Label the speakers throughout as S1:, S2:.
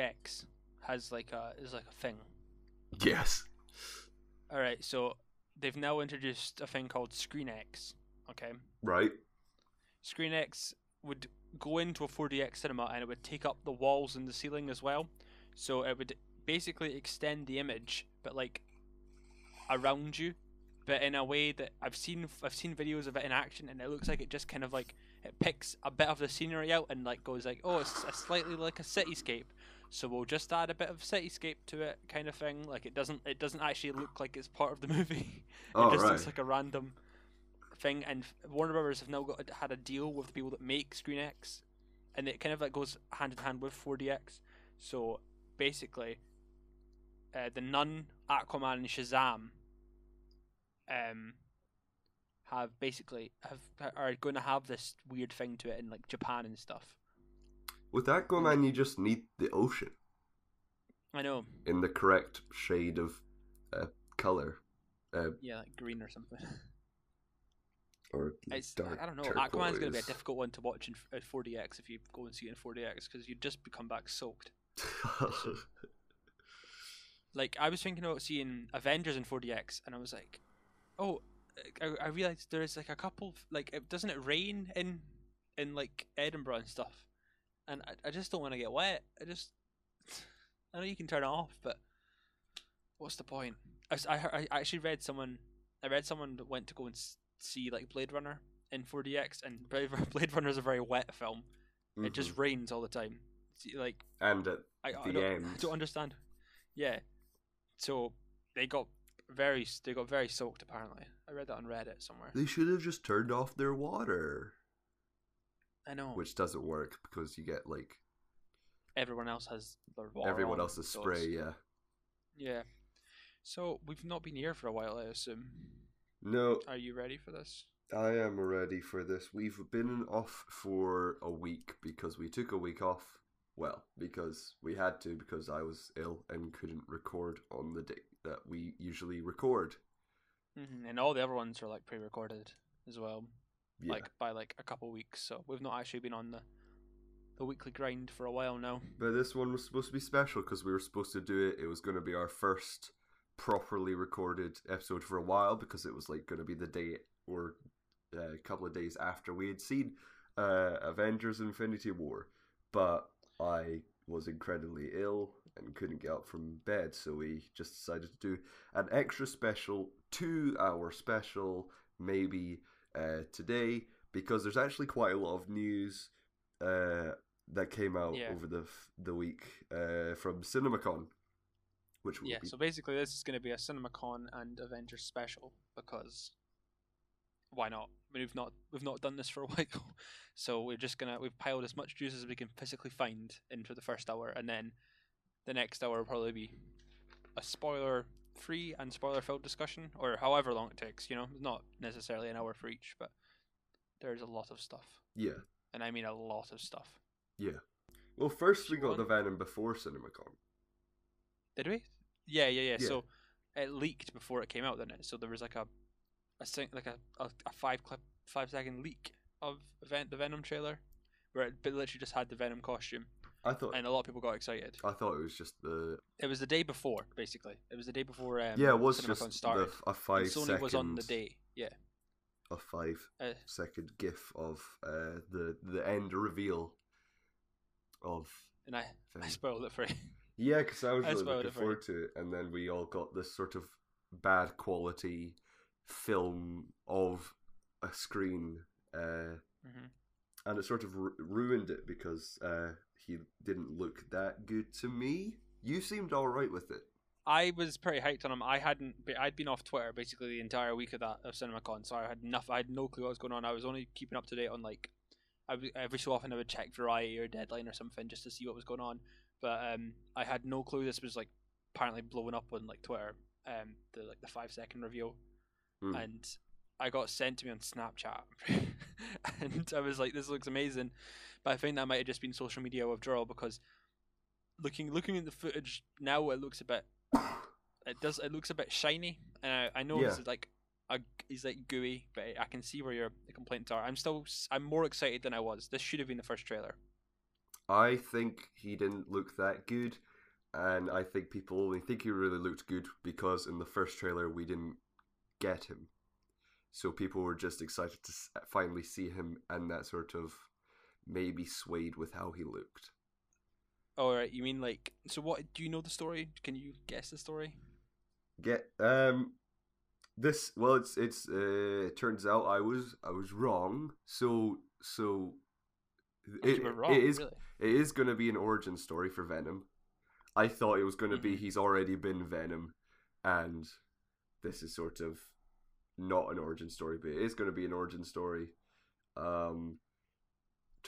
S1: X has like a is like a thing.
S2: Yes.
S1: All right, so they've now introduced a thing called Screen X. Okay,
S2: Right.
S1: Screen X would go into a 4DX cinema and it would take up the walls and the ceiling as well. So it would basically extend the image, but like around you, but in a way that I've seen. I've seen videos of it in action, and it looks like it just kind of like it picks a bit of the scenery out and like goes like, oh, it's a slightly like a cityscape. So we'll just add a bit of cityscape to it, kind of thing. Like it doesn't. It doesn't actually look like it's part of the movie. it
S2: Oh,
S1: just
S2: right.
S1: looks like a random thing. And Warner Brothers have now got had a deal with the people that make Screen X, and it kind of like goes hand in hand with 4DX. So basically, uh, the Nun, Aquaman, and Shazam um, have basically have are going to have this weird thing to it in like Japan and stuff.
S2: With Aquaman, you just need the ocean
S1: I know,
S2: in the correct shade of uh, color. Uh,
S1: yeah, like green or something.
S2: or
S1: It's
S2: dark
S1: I don't know. Aquaman's going to be a
S2: turquoise.
S1: difficult one to watch in f- at 4DX if you go and see it in 4DX because you just become back soaked. Like I was thinking about seeing Avengers in 4DX, and I was like, oh, I, I realized there is like a couple like it, doesn't it rain in in like Edinburgh and stuff, and I, I just don't want to get wet. I just I know you can turn it off, but what's the point? I, s- I, heard- I actually read someone I read someone that went to go and see like Blade Runner in 4DX, and Blade Blade Runner is a very wet film. It just
S2: Mhm.
S1: rains all the time. See, like
S2: and at
S1: I, I
S2: the
S1: don't, I don't understand. Yeah, so they got very they got very soaked. Apparently, I read that on Reddit somewhere.
S2: they should have just turned off their water,
S1: I know.
S2: which doesn't work because you get like
S1: everyone else has their water
S2: everyone else's spray.
S1: it's-
S2: Yeah.
S1: Yeah. So we've not been here for a while, I assume.
S2: No,
S1: Are you ready for this?
S2: I am ready for this. We've been off for a week because we took a week off. Well, because we had to because I was ill and couldn't record on the day that we usually record.
S1: hmm And all the other ones are like pre-recorded as well,
S2: Yeah.
S1: like by like a couple weeks. So we've not actually been on the the weekly grind for a while now.
S2: But this one was supposed to be special because we were supposed to do it. It was going to be our first properly recorded episode for a while because it was like going to be the day or uh, a couple of days after we had seen uh, Avengers Infinity War. But I was incredibly ill and couldn't get up from bed, so we just decided to do an extra special, two hour special, maybe uh, today because there's actually quite a lot of news. Uh, that came out
S1: Yeah.
S2: over the the week uh, from CinemaCon, which
S1: Yeah.
S2: be
S1: So basically, this is going to be a CinemaCon and Avengers special because why not? I mean, we've not we've not done this for a while, so we're just gonna we've piled as much juice as we can physically find into the first hour, and then the next hour will probably be a spoiler free and spoiler filled discussion, or however long it takes. You know, not necessarily an hour for each, but there's a lot of stuff,
S2: yeah,
S1: and I mean a lot of stuff.
S2: yeah. Well, first we got the? Venom before CinemaCon.
S1: Did we? Yeah, yeah, yeah.
S2: Yeah.
S1: So it leaked before it came out, didn't it? So there was like a, a sing, like a, a, a five clip, five second leak of event the Venom trailer, where it literally just had the Venom costume,
S2: I thought
S1: and a lot of people got excited.
S2: I thought it was just the
S1: It was the day before, basically. It was the day before. Um,
S2: yeah, it was just the,
S1: started.
S2: f- a
S1: and Sony
S2: second
S1: was on the day. Yeah.
S2: a five
S1: Uh,
S2: second gif of uh, the the end reveal of
S1: and I, I spoiled it for you.
S2: Yeah, because I was
S1: I
S2: really looking forward to it, and then we all got this sort of bad quality film of a screen, uh,
S1: hmm
S2: and it sort of ru- ruined it because uh, he didn't look that good to me. You seemed all right with it.
S1: I was pretty hyped on him. I hadn't. be- I'd been off Twitter basically the entire week of that of CinemaCon, so I had enough. I had no clue what was going on. I was only keeping up to date on like, I w- every so often I would check Variety or Deadline or something just to see what was going on. But um, I had no clue this was like apparently blowing up on like Twitter. Um, the like the five second reveal,
S2: Hmm.
S1: and I got sent to me on Snapchat, and I was like, "This looks amazing," but I think that might have just been social media withdrawal because looking looking at the footage now, it looks a bit it does it looks a bit shiny. And I, I know
S2: Yeah.
S1: this is like a, he's like gooey but I can see where your complaints are. I'm still I'm more excited than I was. This should have been the first trailer.
S2: I think he didn't look that good, and I think people only think he really looked good because in the first trailer we didn't get him. So people were just excited to finally see him, and that sort of maybe swayed with how he looked.
S1: All right, you mean like so? What do you know the story? Can you guess the story?
S2: Get um this well it's it's uh it turns out I was I was wrong. So so
S1: Oh, were wrong,
S2: it is
S1: really.
S2: it is going to be an origin story for Venom. I thought it was going to be
S1: Mhm.
S2: he's already been Venom and this is sort of not an origin story but it is going to be an origin story. Um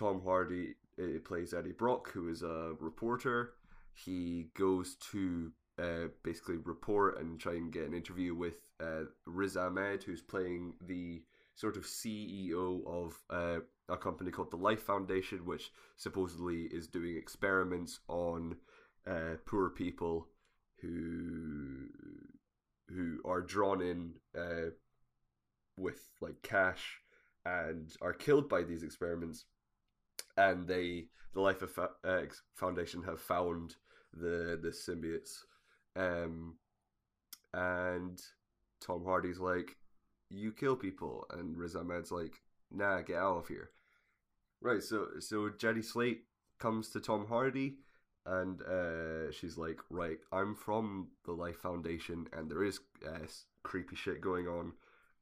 S2: Tom Hardy uh, plays Eddie Brock, who is a reporter. He goes to uh, basically report and try and get an interview with uh, Riz Ahmed, who's playing the sort of CEO of uh, a company called the Life Foundation, which supposedly is doing experiments on uh, poor people who who are drawn in uh, with like cash and are killed by these experiments and they the life of Fa- uh, foundation have found the the symbiotes. Um and tom hardy's like you kill people. And riz ahmed's like nah get out of here. Right so so jenny slate comes to tom hardy and uh she's like right i'm from the life foundation and there is uh, creepy shit going on.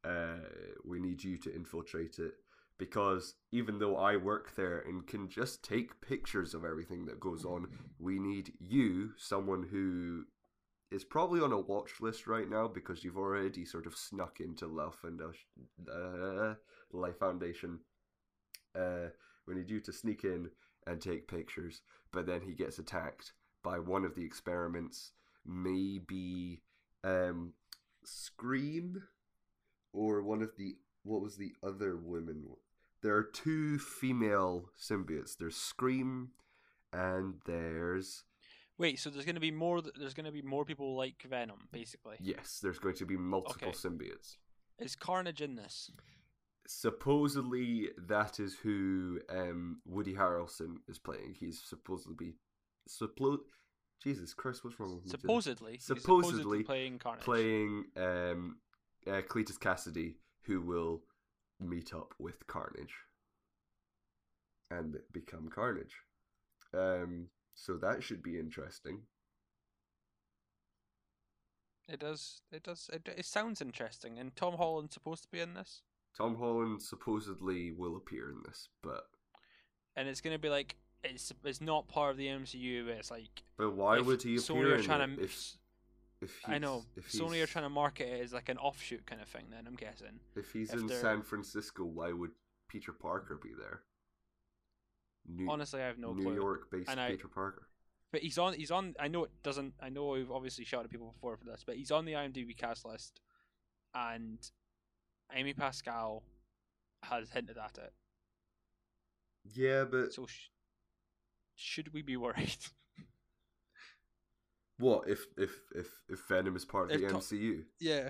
S2: Uh we need you to infiltrate it because even though I work there and can just take pictures of everything that goes on, we need you, someone who is probably on a watch list right now because you've already sort of snuck into Life Foundation. Uh, Life Foundation. Uh, we need you to sneak in and take pictures, but then he gets attacked by one of the experiments, maybe um, Scream, or one of the what was the other women? There are two female symbiotes. There's Scream, and there's
S1: Wait, so there's gonna be more. There's gonna be more people like Venom, basically.
S2: yes, there's going to be multiple
S1: Okay.
S2: symbiotes.
S1: Is Carnage in this?
S2: Supposedly, that is who um, Woody Harrelson is playing. He's supposedly suppo- Jesus Christ, what's wrong with me?
S1: Supposedly. he's
S2: Supposedly
S1: playing Carnage.
S2: playing um, uh, Cletus Kasady, who will meet up with Carnage and become Carnage. Um, so that should be interesting.
S1: It does. It does. It, it sounds interesting. And Tom Holland's supposed to be in this,
S2: Tom Holland supposedly will appear in this, but
S1: and it's gonna be like it's it's not part of the MCU. But it's like
S2: but why would he
S1: Sony
S2: appear
S1: are
S2: in
S1: trying to.
S2: if
S1: I know Sony are trying to market it as like an offshoot kind of thing. Then I'm guessing.
S2: If he's
S1: if
S2: in
S1: they're-
S2: San Francisco, why would Peter Parker be there? New,
S1: Honestly, I have no
S2: New
S1: clue.
S2: York-based
S1: I-
S2: Peter Parker.
S1: But he's on. He's on. I know it doesn't. I know we've obviously shouted at people before for this, but he's on the IMDb cast list, and Amy Pascal has hinted at it.
S2: Yeah, but
S1: So sh- should we be worried?
S2: what if if if if Venom is part of
S1: If
S2: the MCU?
S1: yeah.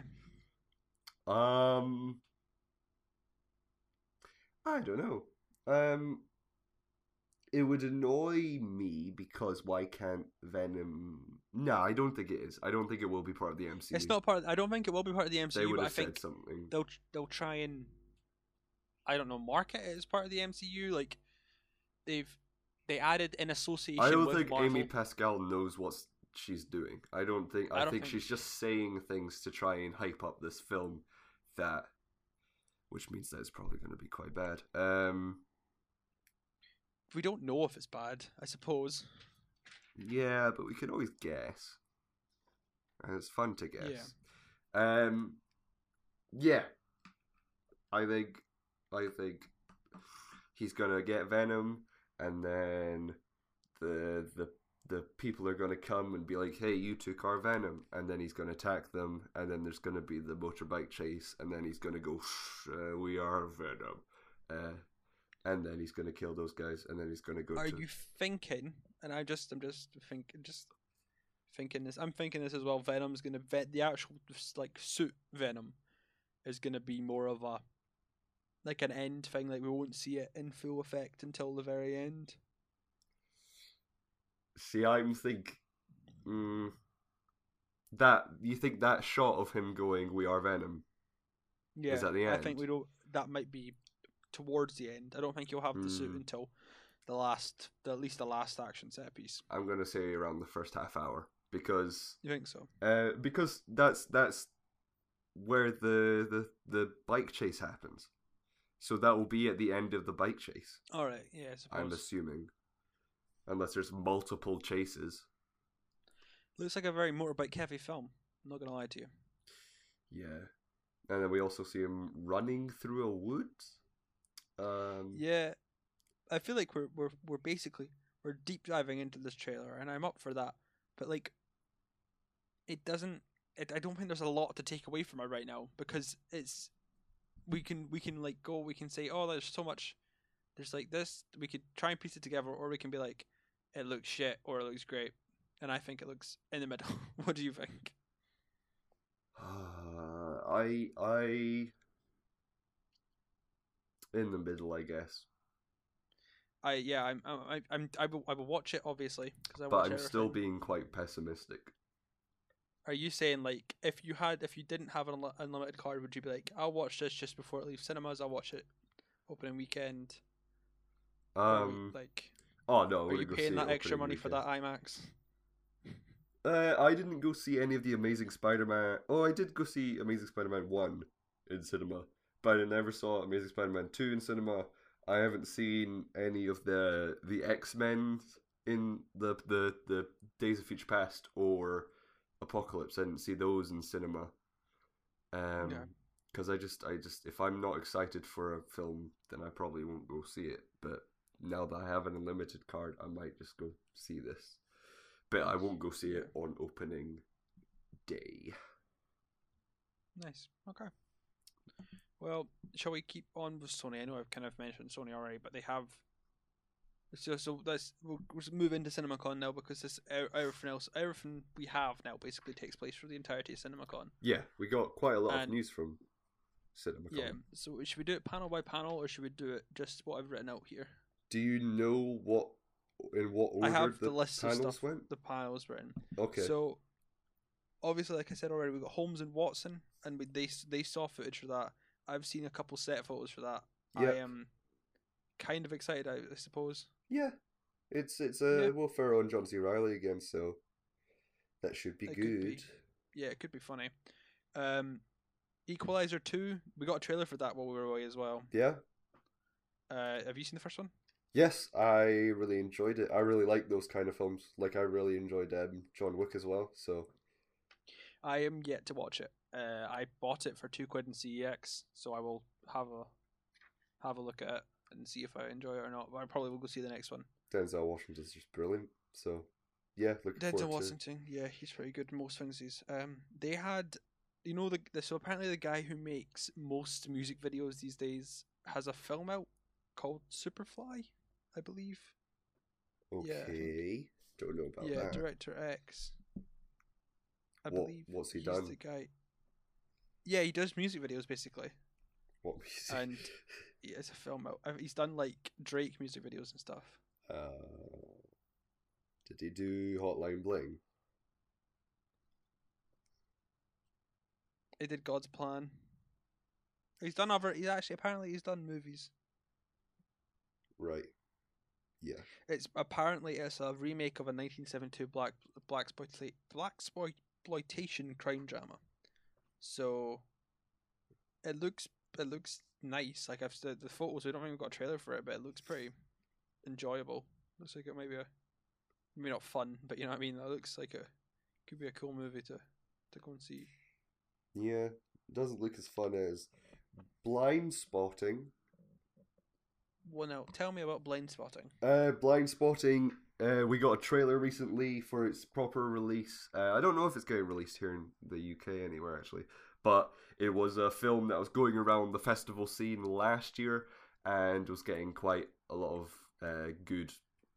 S2: Um, I don't know. Um, it would annoy me because why can't Venom? No, I don't think it is. I don't think it will be part of the MCU.
S1: It's not part. Of, I don't think it will be part of the MCU.
S2: They would
S1: but I
S2: have said something.
S1: they'll they'll try and I don't know market it as part of the MCU. Like they've they added in association.
S2: I don't think
S1: Marvel.
S2: Amy Pascal knows what she's doing. I don't think. I,
S1: I don't
S2: think,
S1: think-
S2: she's just saying things to try and hype up this film that, which means that it's probably going to be quite bad. Um,
S1: we don't know if it's bad. I suppose.
S2: yeah, but we can always guess, and it's fun to guess. Um, yeah, I think, I think he's gonna get Venom, and then the the the people are gonna come and be like, "Hey, you took our Venom," and then he's gonna attack them, and then there's gonna be the motorbike chase, and then he's gonna go, "Shh, uh, "We are Venom," uh, and then he's gonna kill those guys, and then he's gonna go.
S1: Are
S2: to...
S1: you thinking? And I just, I'm just thinking, just thinking this. I'm thinking this as well. Venom's gonna vet the actual like suit Venom is gonna be more of a like an end thing. Like we won't see it in full effect until the very end.
S2: See, I'm think mm, that you think that shot of him going, "We are Venom."
S1: Yeah,
S2: Is at the end.
S1: I think we don't. That might be towards the end. I don't think you'll have the suit
S2: Hmm.
S1: until the last, the, at least the last action set piece.
S2: I'm gonna say around the first half hour because
S1: You think so?
S2: uh, because that's that's where the the the bike chase happens. So that will be at the end of the bike chase.
S1: All right. Yeah, I suppose.
S2: I'm assuming, unless there's multiple chases.
S1: Looks like a very motorbike heavy film. I'm not gonna lie to you.
S2: Yeah, and then we also see him running through a woods. Um,
S1: Yeah, I feel like we're we're we're basically we're deep diving into this trailer, and I'm up for that. But like, it doesn't. It, I don't think there's a lot to take away from it right now because it's we can we can like go we can say oh there's so much there's like this we could try and piece it together or we can be like it looks shit or it looks great and I think it looks in the middle. what do you think?
S2: Uh, I I in the middle, I guess.
S1: I yeah I'm I'm I'm I will, I will watch it obviously because I
S2: But I'm still being quite pessimistic.
S1: Are you saying like if you had if you didn't have an unlimited card, would you be like, I'll watch this just before it leaves cinemas? I'll watch it opening weekend. Or are we-
S2: Um.
S1: like,
S2: Oh no,
S1: are you paying that extra money for that IMAX?
S2: Uh, I didn't go see any of the Amazing Spider-Man. Oh, I did go see Amazing Spider-Man one in cinema, but I never saw Amazing Spider-Man two in cinema. I haven't seen any of the the X Men in the the the Days of Future Past or Apocalypse. I didn't see those in cinema. Um,
S1: Yeah.
S2: because I just I just if I'm not excited for a film, then I probably won't go see it. But now that I have an unlimited card, I might just go see this. But I won't go see it on opening day.
S1: Nice. Okay. Well, shall we keep on with Sony? I know I've kind of mentioned Sony already, but they have. So, so let's we'll, we'll move into CinemaCon now because this everything else, everything we have now basically takes place for the entirety of CinemaCon.
S2: Yeah, we got quite a lot of news from CinemaCon.
S1: Yeah. So should we do it panel by panel or should we do it just what I've written out here?
S2: Do you know what in what order
S1: I have
S2: the,
S1: the list of
S2: panels
S1: stuff.
S2: went?
S1: The panels written.
S2: Okay.
S1: So, obviously, like I said already, we got Holmes and Watson, and we, they they saw footage for that. I've seen a couple set photos for that. I am kind of excited, I, I suppose.
S2: yeah, it's it's uh,
S1: Yeah.
S2: Will Ferrell and John C. Reilly again, so that should be
S1: It
S2: good.
S1: be. Yeah, it could be funny. Um, Equalizer two, we got a trailer for that while we were away as well.
S2: Yeah.
S1: Uh, have you seen the first one?
S2: Yes, I really enjoyed it. I really like those kind of films. Like I really enjoyed um, John Wick as well. So
S1: I am yet to watch it. Uh, I bought it for two quid in CEX, so I will have a have a look at it and see if I enjoy it or not. But I probably will go see the next one.
S2: Denzel Washington's just brilliant. So yeah, looking
S1: Denzel
S2: forward to.
S1: Washington, yeah, he's pretty good in most things. He's um, they had, you know, the, the so apparently the guy who makes most music videos these days has a film out called Superfly, I believe.
S2: Okay,
S1: yeah,
S2: don't know about
S1: yeah,
S2: that.
S1: Director X. I
S2: What-
S1: believe.
S2: what's he done?
S1: The guy. Yeah, he does music videos basically,
S2: What music?
S1: and yeah, it's a film out. uh, He's done like Drake music videos and stuff.
S2: uh, did he do Hotline Bling?
S1: He did God's Plan. He's done other. He's actually apparently he's done movies.
S2: Right. Yeah.
S1: It's apparently it's a remake of a 1972 black black exploita- black exploitation crime drama. So it looks it looks nice. Like I've said, the photos. We don't think we've got a trailer for it, but it looks pretty enjoyable. Looks like it might be a maybe not fun, but you know what I mean. It looks like a could be a cool movie to to go and see.
S2: Yeah. Doesn't look as fun as Blind Spotting.
S1: Well, now tell me about blind spotting.
S2: Uh, Blind Spotting. Uh, we got a trailer recently for its proper release. Uh, I don't know if it's getting released here in the UK anywhere actually, but it was a film that was going around the festival scene last year and was getting quite a lot of uh, good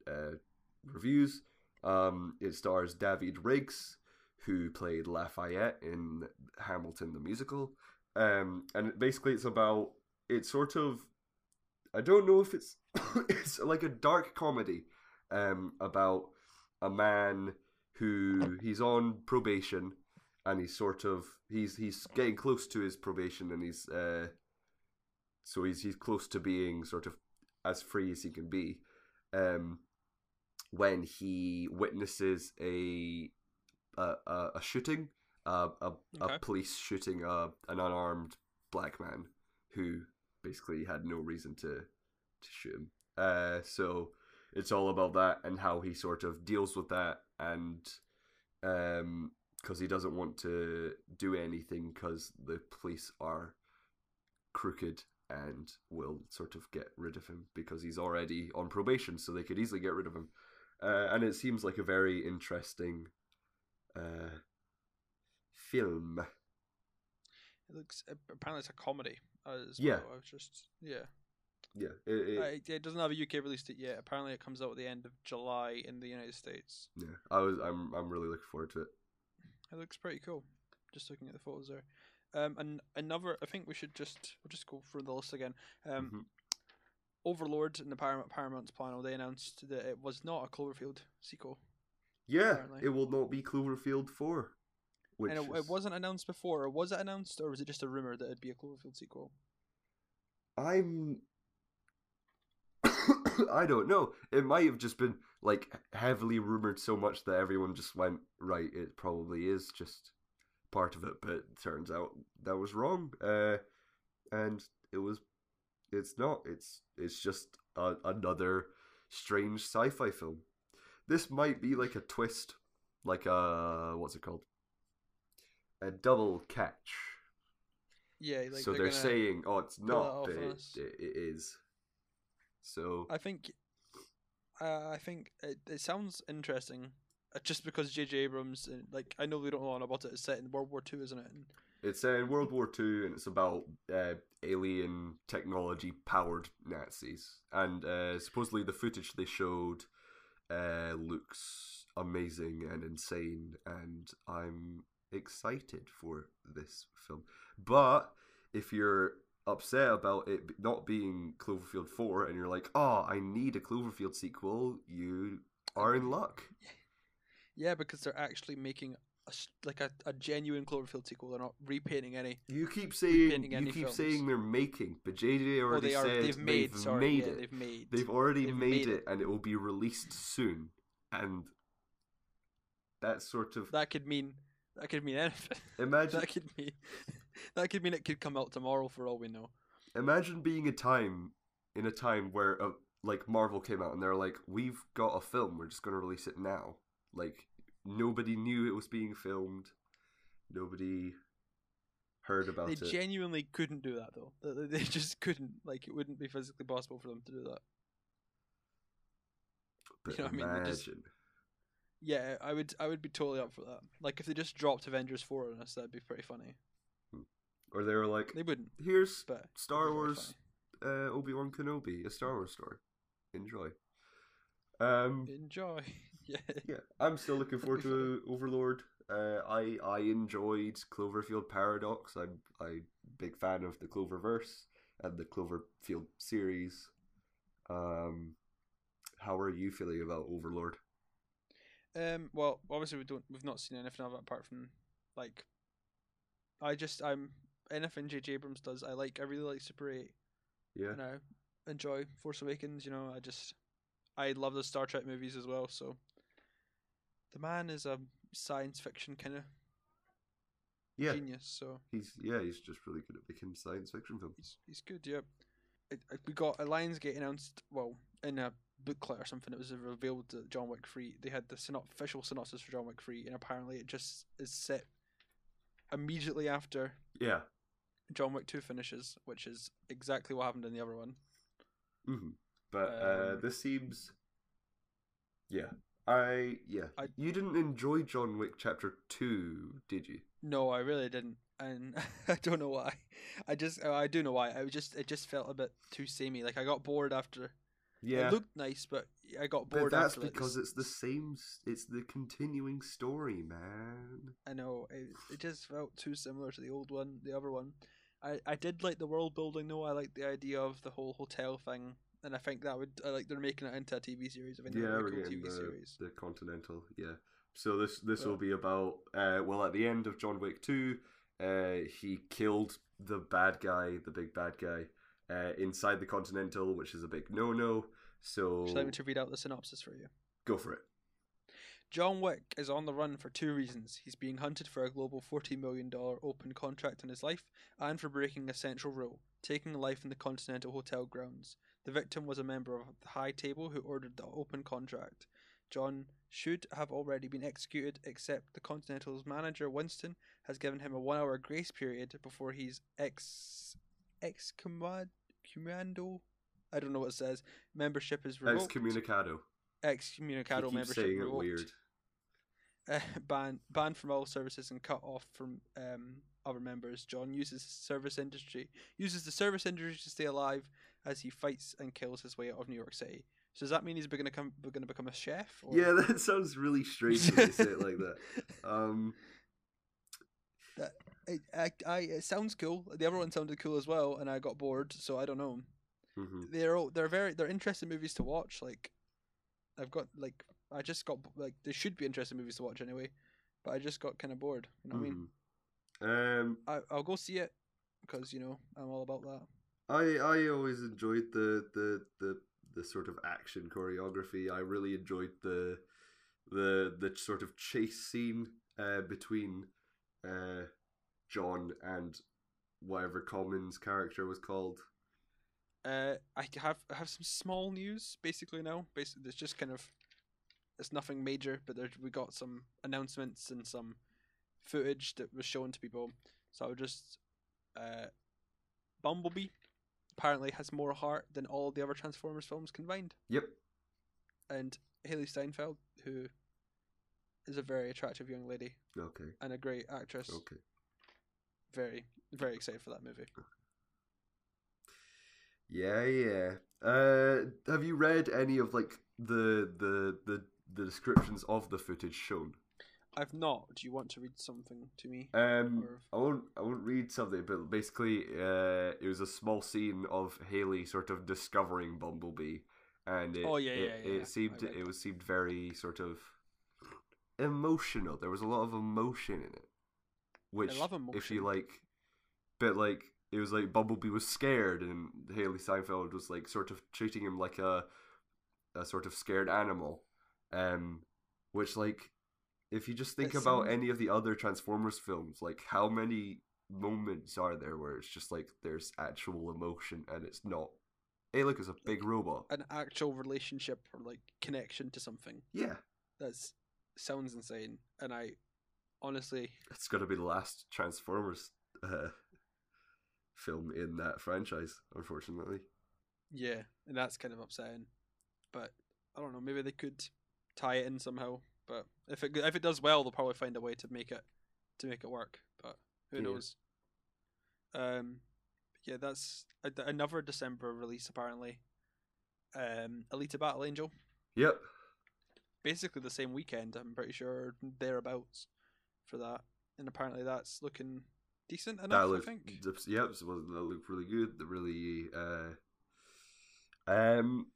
S2: uh, reviews. Um, it stars Daveed Diggs, who played Lafayette in Hamilton the musical, um, and basically it's about it's sort of I don't know if it's it's like a dark comedy um, about a man who he's on probation and he's sort of he's he's getting close to his probation and he's uh so he's he's close to being sort of as free as he can be um when he witnesses a a, a, a shooting a, a,
S1: Okay.
S2: a police shooting a, an unarmed black man who basically had no reason to to shoot him. Uh so it's all about that and how he sort of deals with that and um because he doesn't want to do anything because the police are crooked and will sort of get rid of him because he's already on probation so they could easily get rid of him. Uh, and it seems like a very interesting uh film.
S1: It looks apparently it's a comedy as
S2: Yeah.
S1: well. I was just yeah.
S2: yeah it, it,
S1: Uh, it, doesn't have a UK release date yet. Apparently, it comes out at the end of July in the United States.
S2: yeah i was i'm i'm really looking forward to it
S1: It looks pretty cool. Just looking at the photos there. Um, and another, I think we should just we'll just go through the list again. Um,
S2: Mhm.
S1: Overlord in the Paramount Paramount's panel, they announced that it was not a Cloverfield sequel,
S2: yeah
S1: apparently.
S2: it will not be cloverfield 4 which
S1: and it,
S2: is-
S1: it wasn't announced before. Or was it announced, or was it just a rumor that it'd be a Cloverfield sequel?
S2: I'm. I don't know. It might have just been like heavily rumored so much that everyone just went right. It probably is just part of it, but turns out that was wrong. Uh, and it was. It's not. It's it's just a, another strange sci-fi film. This might be like a twist, like a what's it called? A double catch
S1: Yeah, like
S2: so
S1: they're,
S2: they're, saying, "Oh, it's not, but it, it, it is." So
S1: I think, uh, I think it, it sounds interesting, uh, just because J.J. Abrams, uh, like I know we don't know a lot about it. It's set in World War Two, isn't it? And
S2: it's in World War Two, and it's about uh, alien technology powered Nazis. And uh, supposedly, the footage they showed uh, looks amazing and insane, and I'm excited for this film. But if you're upset about it not being Cloverfield 4 and you're like, oh, I need a Cloverfield sequel, you are in luck.
S1: yeah, because they're actually making a, like a, a genuine Cloverfield sequel. They're not repainting any.
S2: You keep saying you keep
S1: films.
S2: saying they're making, but JJ
S1: Oh,
S2: already
S1: they are.
S2: said
S1: They've made. sorry,
S2: made
S1: yeah,
S2: it.
S1: they've made.
S2: They've already
S1: they've
S2: made,
S1: made
S2: it,
S1: it.
S2: and it will be released soon. And that's sort of
S1: That could mean. That could mean anything.
S2: imagine
S1: that could mean. That could mean it could come out tomorrow for all we know.
S2: imagine being a time in a time where uh, like Marvel came out and they're like, we've got a film, we're just gonna release it now. Like nobody knew it was being filmed. Nobody heard about
S1: They
S2: it.
S1: They genuinely couldn't do that though. They- just couldn't. Like it wouldn't be physically possible for them to do that.
S2: but
S1: you know what I mean?
S2: Imagine.
S1: just- Yeah, I would. I would be totally up for that. Like if they just dropped Avengers four on us, that'd be pretty funny.
S2: Or they were like,
S1: They wouldn't,
S2: here's
S1: but
S2: Star
S1: it'd be very
S2: Wars uh, Obi Wan Kenobi, a Star Wars story. Enjoy. Um.
S1: Enjoy. yeah.
S2: yeah, I'm still looking forward to Overlord. Uh, I I enjoyed Cloverfield Paradox. I'm I big fan of the Cloververse and the Cloverfield series. Um, how are you feeling about Overlord?
S1: Um. Well, obviously we don't. We've not seen anything of it apart from like. I just I'm anything J.J. Abrams does. I like. I really like Super Eight.
S2: Yeah,
S1: and I enjoy Force Awakens. You know, I just I love the Star Trek movies as well. So the man is a science fiction kind of
S2: yeah.
S1: genius. So
S2: He's yeah, he's just really good at making science fiction films.
S1: he's he's good. Yeah, we got a Lionsgate announced. Well, in a booklet or something, it was revealed that John Wick Three. They had the synop- official synopsis for John Wick Three, and apparently it just is set immediately after
S2: Yeah.
S1: John Wick Two finishes, which is exactly what happened in the other one.
S2: hmm But uh,
S1: Um,
S2: this seems, yeah, I yeah.
S1: I-
S2: You didn't enjoy John Wick Chapter Two, did you?
S1: No, I really didn't, and I don't know why. I just, uh, I do know why. I just, it just felt a bit too samey. Like I got bored after.
S2: Yeah,
S1: It looked nice, but I got
S2: but
S1: bored
S2: that's
S1: after. like,
S2: because it's the same. It's the continuing story, man.
S1: I know it, it just felt too similar to the old one, the other one. I, I did like the world building though. I liked the idea of the whole hotel thing and I think that would I like they're making it into a TV series. I think
S2: yeah, we're
S1: cool TV
S2: the,
S1: series.
S2: the Continental. Yeah. So this this will be about uh, well at the end of John Wick two, uh, he killed the bad guy, the big bad guy, uh, inside the Continental, which is a big no no. So
S1: Should I me to read out the synopsis for you?
S2: go for it.
S1: John Wick is on the run for two reasons. He's being hunted for a global $40 million open contract in his life and for breaking a central rule, taking life in the Continental Hotel grounds. The victim was a member of the High Table who ordered the open contract. John should have already been executed, except the Continental's manager, Winston, has given him a one hour grace period before he's ex. ex commando. I don't know what it says. Membership is revoked.
S2: Excommunicado.
S1: Excommunicado membership
S2: saying it
S1: revoked
S2: weird.
S1: uh, banned banned from all services and cut off from um, other members. John uses service industry uses the service industry to stay alive as he fights and kills his way out of New York City. So does that mean he's going to come going to become a chef? Or?
S2: Yeah, that sounds really strange when you say it like that. Um,
S1: I, I, I, it sounds cool. The other one sounded cool as well, and I got bored. So I don't know.
S2: mhm.
S1: They're all, they're very they're interesting movies to watch. Like I've got like I just got like they should be interesting movies to watch anyway, but I just got kind of bored. You know what I mean?
S2: Mhm. Um,
S1: I I'll go see it because you know I'm all about that.
S2: I I always enjoyed the the the the sort of action choreography. I really enjoyed the the the sort of chase scene uh, between uh, John and whatever Common's character was called.
S1: Uh, I have I have some small news basically now. Basically, it's just kind of it's nothing major, but there we got some announcements and some footage that was shown to people. So I would just uh, Bumblebee apparently has more heart than all the other Transformers films combined,
S2: Yep.
S1: and Hailee Steinfeld, who is a very attractive young lady
S2: Okay.
S1: and a great actress,
S2: Okay.
S1: Very very excited for that movie.
S2: Yeah, yeah. Uh, have you read any of like the the the the descriptions of the footage shown?
S1: I've not. Do you want to read something to me?
S2: Um,
S1: Or-
S2: I won't. I won't read something, but basically, uh, it was a small scene of Haley sort of discovering Bumblebee, and it,
S1: Oh, yeah,
S2: it,
S1: yeah, yeah,
S2: it seemed it was seemed very sort of emotional. There was a lot of emotion in it, which
S1: love
S2: if you like, but like it was like Bumblebee was scared, and Hailee Steinfeld was like sort of treating him like a a sort of scared animal, um, which like if you just think
S1: It
S2: about
S1: sounds-
S2: any of the other Transformers films, like how many moments are there where it's just like there's actual emotion and it's not. Hey, look, it's a big robot.
S1: An actual relationship or like connection to something.
S2: Yeah,
S1: That's sounds insane, and I honestly,
S2: it's gonna be the last Transformers uh, film in that franchise, unfortunately.
S1: yeah, and that's kind of upsetting. But I don't know. Maybe they could tie it in somehow. But if it if it does well, they'll probably find a way to make it to make it work. But who
S2: Yeah.
S1: knows? Um, yeah, that's a, another December release apparently. Um, Alita Battle Angel,
S2: Yep.
S1: basically the same weekend. I'm pretty sure thereabouts for that, and apparently that's looking decent enough.
S2: that looked,
S1: I think.
S2: Yep, so that looked really good. The really uh, um,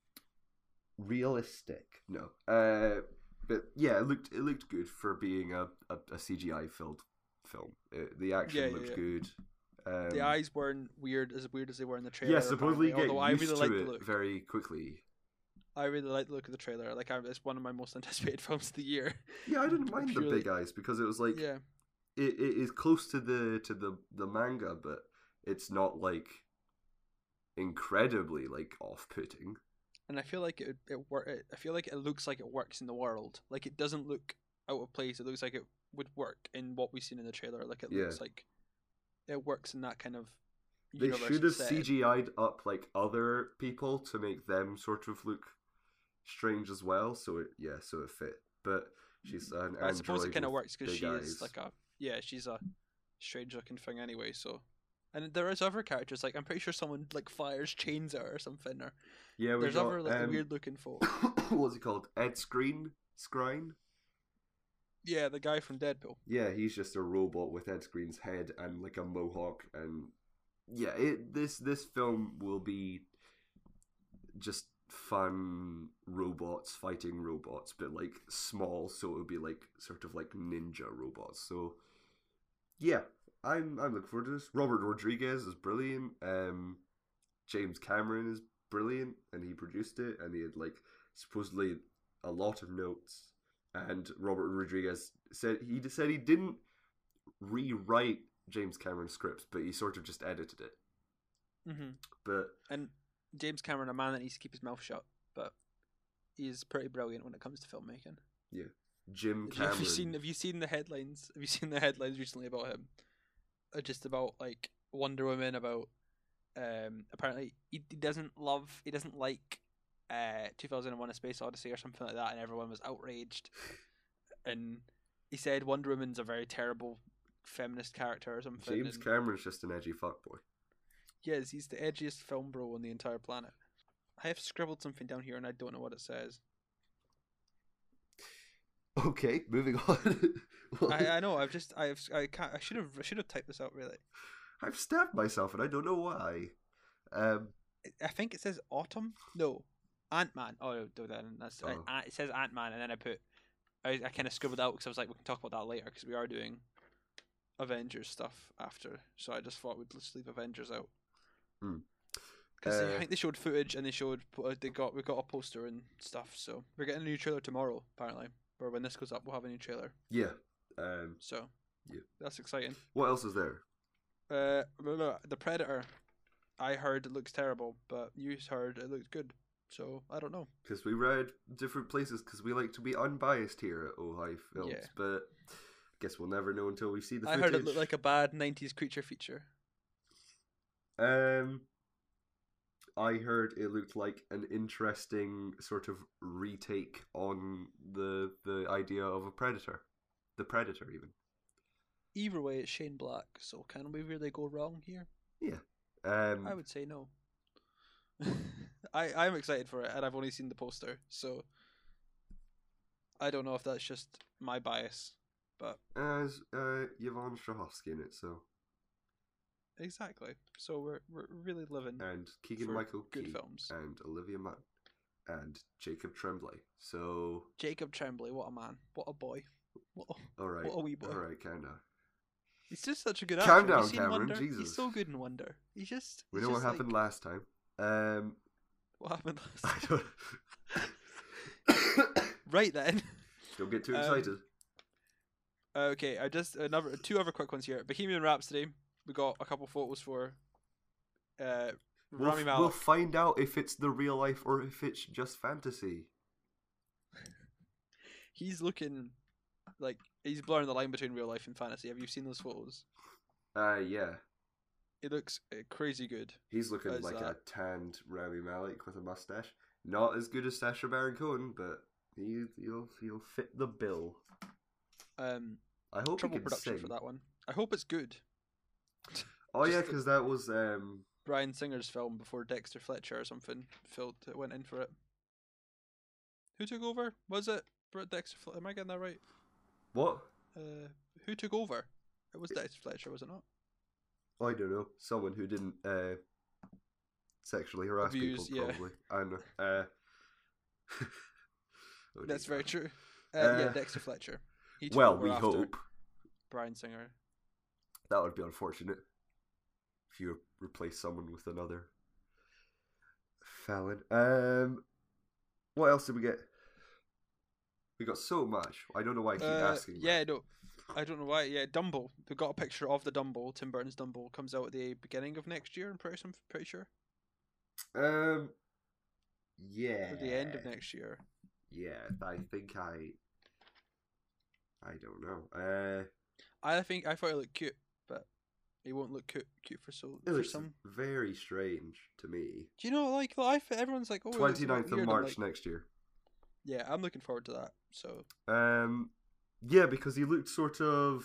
S2: realistic. No, uh, but yeah, it looked it looked good for being a, a, a CGI filled film. It, the action
S1: Yeah, yeah,
S2: looked
S1: yeah.
S2: good. Um,
S1: the eyes weren't weird as weird as they were in the trailer.
S2: yeah, supposedly get
S1: although I
S2: used
S1: really
S2: to
S1: the
S2: it
S1: look.
S2: very quickly.
S1: I really like the look of the trailer. Like, I, it's one of my most anticipated films of the year.
S2: Yeah, I didn't mind
S1: Purely-
S2: the big eyes because it was like
S1: yeah,
S2: it, it is close to the to the the manga, but it's not like incredibly like off putting.
S1: and I feel like it it work. I feel like it looks like it works in the world. Like it doesn't look out of place. It looks like it would work in what we've seen in the trailer. Like it
S2: Yeah.
S1: looks like it works in that kind of.
S2: They should have
S1: set.
S2: CGI'd up like other people to make them sort of look strange as well. So it yeah, so it fit. But she's an
S1: I suppose it kind of works because she
S2: eyes.
S1: is like a yeah, she's a strange looking thing anyway. So, and there is other characters like I'm pretty sure someone like fires chains at her or something. Or
S2: yeah.
S1: There's
S2: got,
S1: other like
S2: um,
S1: weird looking folk.
S2: what's he called? Ed Screen Skrein.
S1: yeah, the guy from Deadpool.
S2: Yeah, he's just a robot with Ed Screen's head and like a mohawk, and yeah, it this this film will be just fun robots fighting robots, but like small, so it would be like sort of like ninja robots. So yeah, I'm I'm looking forward to this. Robert Rodriguez is brilliant. Um, James Cameron is brilliant, and he produced it, and he had like supposedly a lot of notes. And Robert Rodriguez said he said he didn't rewrite James Cameron's scripts, but he sort of just edited it.
S1: Mm-hmm.
S2: But
S1: And James Cameron, a man that needs to keep his mouth shut, but he's pretty brilliant when it comes to filmmaking. Yeah, Jim
S2: Cameron,
S1: Have you seen Have you seen the headlines? Have you seen the headlines recently about him? Uh, just about like Wonder Woman. About um, apparently he, he doesn't love. He doesn't like uh, 2001: A Space Odyssey or something like that, and everyone was outraged. And he said Wonder Woman's a very terrible feminist character or something.
S2: James Cameron's just an edgy fuckboy.
S1: Yes, he's the edgiest film bro on the entire planet. I have scribbled something down here and I don't know what it says.
S2: Okay, moving on.
S1: I, I know. I've just I've I can't I should have I should have typed this out really.
S2: I've stabbed myself and I don't know why. Um,
S1: I think it says autumn. No, Ant Man. Oh, no, then that's
S2: Oh.
S1: uh, it says Ant Man, and then I put I, I kind of scribbled out because I was like we can talk about that later because we are doing Avengers stuff after. So I just thought we'd just leave Avengers out. Because
S2: Uh,
S1: I think they showed footage and they showed uh, they got we got a poster and stuff. So we're getting a new trailer tomorrow apparently. Or when this goes up, we'll have a new trailer.
S2: yeah. Um,
S1: So
S2: Yeah.
S1: that's exciting.
S2: what else is there?
S1: Uh, the Predator. I heard it looks terrible, but you heard it looks good. So I don't know.
S2: Because we read different places because we like to be unbiased here at Ojai Films,
S1: Yeah.
S2: but I guess we'll never know until we see the
S1: I
S2: footage.
S1: heard it looked like a bad '90s creature feature.
S2: Um, I heard it looked like an interesting sort of retake on the the idea of a predator, the predator even.
S1: Either way, it's Shane Black. So can we really go wrong here?
S2: Yeah, um,
S1: I would say no. I I'm excited for it, and I've only seen the poster, so I don't know if that's just my bias, but
S2: as uh, Yvonne Strahovski in it, so
S1: exactly. So we're we're really living
S2: and Keegan Michael
S1: good
S2: Key
S1: films.
S2: and Olivia Munn and Jacob Tremblay. So
S1: Jacob Tremblay, what a man, what a boy, what a,
S2: all right,
S1: what a wee boy.
S2: all right, kinda.
S1: He's just such a good
S2: Calm
S1: actor.
S2: Down, Cameron,
S1: Wonder?
S2: Jesus.
S1: He's so good in Wonder. He's just.
S2: We
S1: he's
S2: know what
S1: just
S2: happened
S1: like-
S2: last time. Um,
S1: What happened
S2: I
S1: last?
S2: don't.
S1: right then.
S2: don't get too
S1: Um,
S2: excited.
S1: Okay, I just another two other quick ones here. Bohemian Rhapsody. We got a couple photos for. Uh,
S2: We'll,
S1: Rami Malek.
S2: we'll find out if it's the real life or if it's just fantasy.
S1: He's looking like he's blurring the line between real life and fantasy. Have you seen those photos?
S2: Uh, yeah.
S1: It looks uh, crazy good.
S2: He's looking
S1: How's
S2: like a tanned Rami Malek with a mustache. Not as good as Sacha Baron Cohen, but he, he'll, he'll fit the bill.
S1: Um,
S2: I hope
S1: trouble
S2: he can
S1: production
S2: sing.
S1: for that one. I hope it's good.
S2: Oh yeah,
S1: Just the-
S2: because that was um,
S1: Bryan Singer's film before Dexter Fletcher or something filled it went in for it. Who took over? Was it Dexter? Fle- Am I getting that right?
S2: what?
S1: Uh, who took over? It was Dexter Fletcher, was it not?
S2: I don't know. Someone who didn't uh, sexually harass
S1: Abuse,
S2: people,
S1: yeah.
S2: probably. I don't know. Uh, oh,
S1: That's very true. Uh, yeah,
S2: Uh,
S1: Dexter Fletcher.
S2: Well, we
S1: after
S2: hope
S1: Bryan Singer.
S2: That would be unfortunate if you replace someone with another Fallon. Um, what else did we get? We got so much. I don't know why I keep
S1: Uh,
S2: asking.
S1: yeah, no, I don't know why. Yeah, Dumbo. They got a picture of the Dumbo. Tim Burton's Dumbo comes out at the beginning of next year. I'm pretty, I'm pretty sure.
S2: Um. Yeah.
S1: Or the end of next year.
S2: Yeah, I think I. I don't know. Uh,
S1: I think I thought it looked cute, but it won't look cute, cute for so
S2: it
S1: for
S2: looks
S1: some.
S2: very strange to me.
S1: Do you know like I everyone's like oh it looks a bit
S2: 29th of March
S1: like,
S2: next year.
S1: yeah, I'm looking forward to that. So
S2: Um, yeah, because he looked sort of.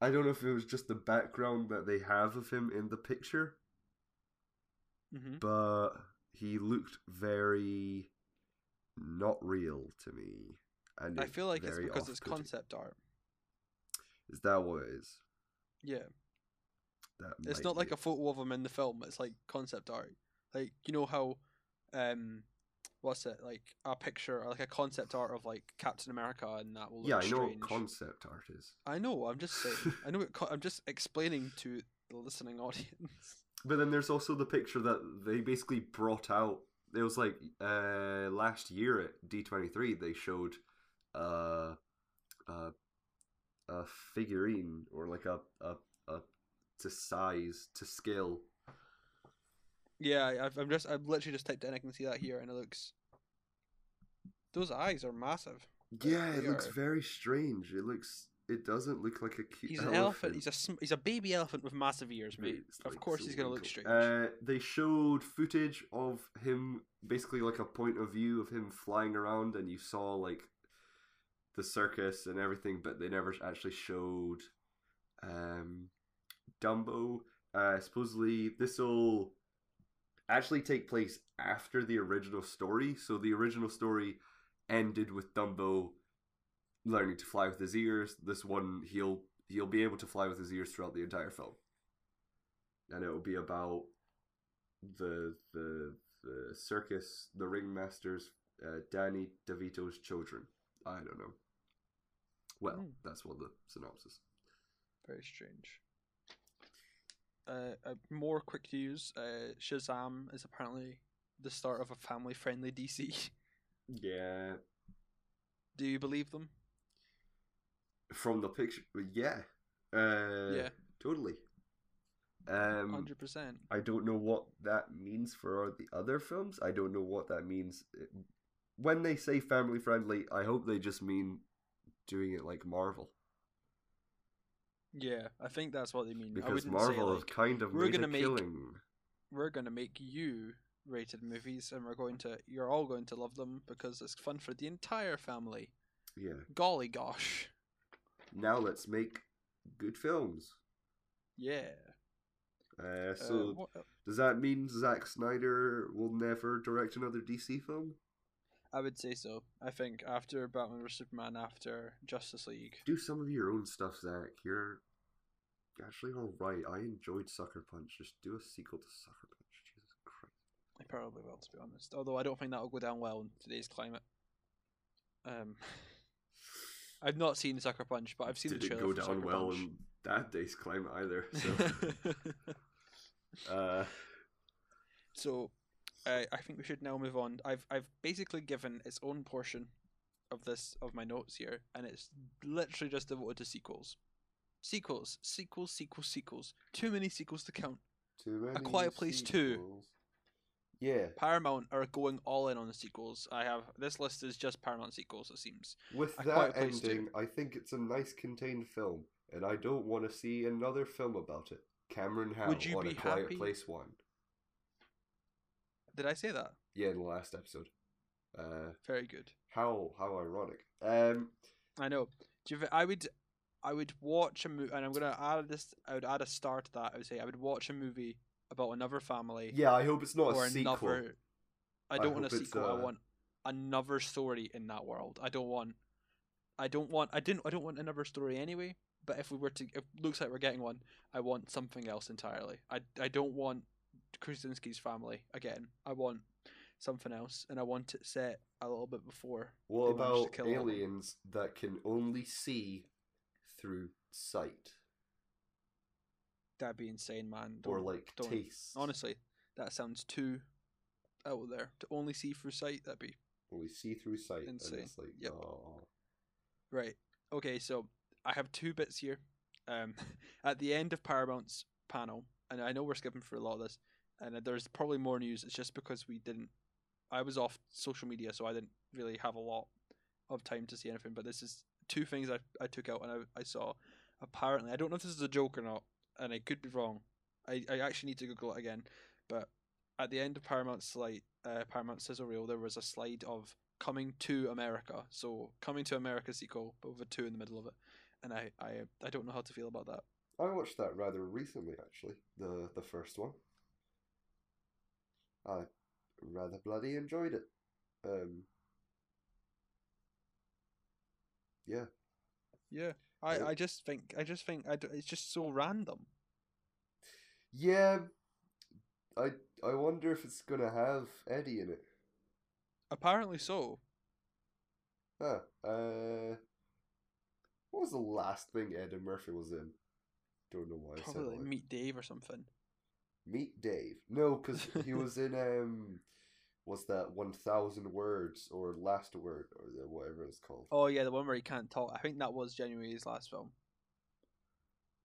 S2: I don't know if it was just the background that they have of him in the picture,
S1: hmm
S2: but he looked very not real to me. And
S1: I feel like it's because it's concept art.
S2: Is that what it is?
S1: Yeah,
S2: That
S1: it's not like a photo of him in the film. It's like concept art. Like you know how, um, what's it like a picture or like a concept art of like Captain America and that will look
S2: yeah, I know
S1: strange.
S2: what concept art is.
S1: I know. I'm just saying. I know. Co- I'm just explaining to the listening audience.
S2: But then there's also the picture that they basically brought out. It was like uh, last year at D23 they showed uh, uh, a figurine or like a, a a to size to scale.
S1: Yeah, I- I've, I'm just. I've literally just typed in. I can see that here, and it looks. Those eyes are massive.
S2: Yeah,
S1: they
S2: it looks very strange. It looks. It doesn't look like a cute.
S1: He's an elephant. He's a sm- he's a baby elephant with massive ears, mate. Of course,
S2: so
S1: he's gonna look strange.
S2: Uh, they showed footage of him, basically like a point of view of him flying around, and you saw like the circus and everything, but they never actually showed um, Dumbo. Uh, supposedly, this will actually take place after the original story. So the original story ended with Dumbo learning to fly with his ears. This one, he'll he'll be able to fly with his ears throughout the entire film, and it will be about the the the circus, the ringmasters, uh, Danny DeVito's children. I don't know. Well,
S1: Hmm.
S2: that's what the synopsis.
S1: Very strange. Uh, uh, more quick news. Uh, Shazam is apparently the start of a family-friendly DC.
S2: Yeah,
S1: Do you believe them?
S2: from the picture, yeah, uh,
S1: yeah,
S2: totally. Um,
S1: hundred percent.
S2: I don't know what that means for the other films. I don't know what that means. When they say family friendly, I hope they just mean doing it like Marvel.
S1: Yeah, I think that's what they mean.
S2: Because Marvel
S1: like,
S2: kind of
S1: we're gonna make-
S2: killing.
S1: we're gonna make you rated movies, and we're going to you're all going to love them because it's fun for the entire family.
S2: Yeah.
S1: Golly gosh,
S2: Now let's make good films.
S1: yeah.
S2: Uh,
S1: Uh,
S2: so
S1: what,
S2: does that mean Zack Snyder will never direct another DC film?
S1: I would say so. I think after Batman vs Superman, after Justice League,
S2: Do some of your own stuff, Zack. You're actually all right. I enjoyed Sucker Punch. Just do a sequel to Sucker Punch. Jesus Christ.
S1: I probably will, to be honest. Although I don't think that'll go down well in today's climate. Um, I've not seen Sucker Punch, but I've seen the
S2: Didn't
S1: trailer
S2: go down well
S1: Punch.
S2: in that day's climate either. So, uh,
S1: So, uh, I think we should now move on. I've I've basically given its own portion of this of my notes here, and it's literally just devoted to sequels, sequels, sequels, sequels, sequels. Too many sequels to count.
S2: too many A
S1: Quiet Place 2.
S2: Yeah,
S1: Paramount are going all in on the sequels. I have this list is just Paramount sequels. It seems.
S2: with
S1: A
S2: that ending, I think it's a nice contained film, and I don't want to see another film about it. Cameron Howe on
S1: be
S2: A Quiet
S1: happy-
S2: Place One.
S1: Did I say that?
S2: Yeah, in the last episode. Uh,
S1: Very good.
S2: how how ironic. Um,
S1: I know. Do you, I would, I would watch a movie, and I'm gonna add this. I would add a star to that. I would say I would watch a movie about another family
S2: yeah, I hope it's not
S1: or
S2: a sequel.
S1: another. I
S2: I
S1: don't want a sequel. I
S2: uh,
S1: want another story in that world. I don't want. I don't want. I didn't. I don't want another story anyway. But if we were to, it looks like we're getting one, I want something else entirely. I I don't want Krasinski's family again. I want something else, and I want it set a little bit before.
S2: What
S1: they managed to
S2: about
S1: kill all of them.
S2: aliens that can only see through sight
S1: That'd be insane, man.
S2: or
S1: Don't-
S2: like
S1: don't-
S2: taste?
S1: Honestly, that sounds too out there to only see through sight. That'd be
S2: only see through sight,
S1: Insane.
S2: and it's like,
S1: Yep.
S2: oh,
S1: right. Okay, so I have two bits here. Um, at the end of Paramount's panel, and I know we're skipping through a lot of this, and there's probably more news. It's just because we didn't. I was off social media, so I didn't really have a lot of time to see anything. But this is two things I, I took out and I, I saw. Apparently, I don't know if this is a joke or not, and I could be wrong. I, I actually need to Google it again. But at the end of Paramount's slide, uh, Paramount sizzle reel, there was a slide of coming to America. So coming to America sequel, but with a two in the middle of it. And I, I, I don't know how to feel about that.
S2: I watched that rather recently, actually. The the first one. I rather bloody enjoyed it. Um, yeah,
S1: Yeah, I, I just think, I just think, I d- it's just so random.
S2: yeah. I I wonder if it's gonna have Eddie in it.
S1: Apparently so.
S2: Huh. Uh, what was the last thing Eddie Murphy was in? Don't know why. I said
S1: Probably like- Meet Dave or something.
S2: Meet Dave. No, because he was in um, was that? One thousand words or last word or the- whatever it's called.
S1: Oh yeah, the one where he can't talk. I think that was genuinely his last film.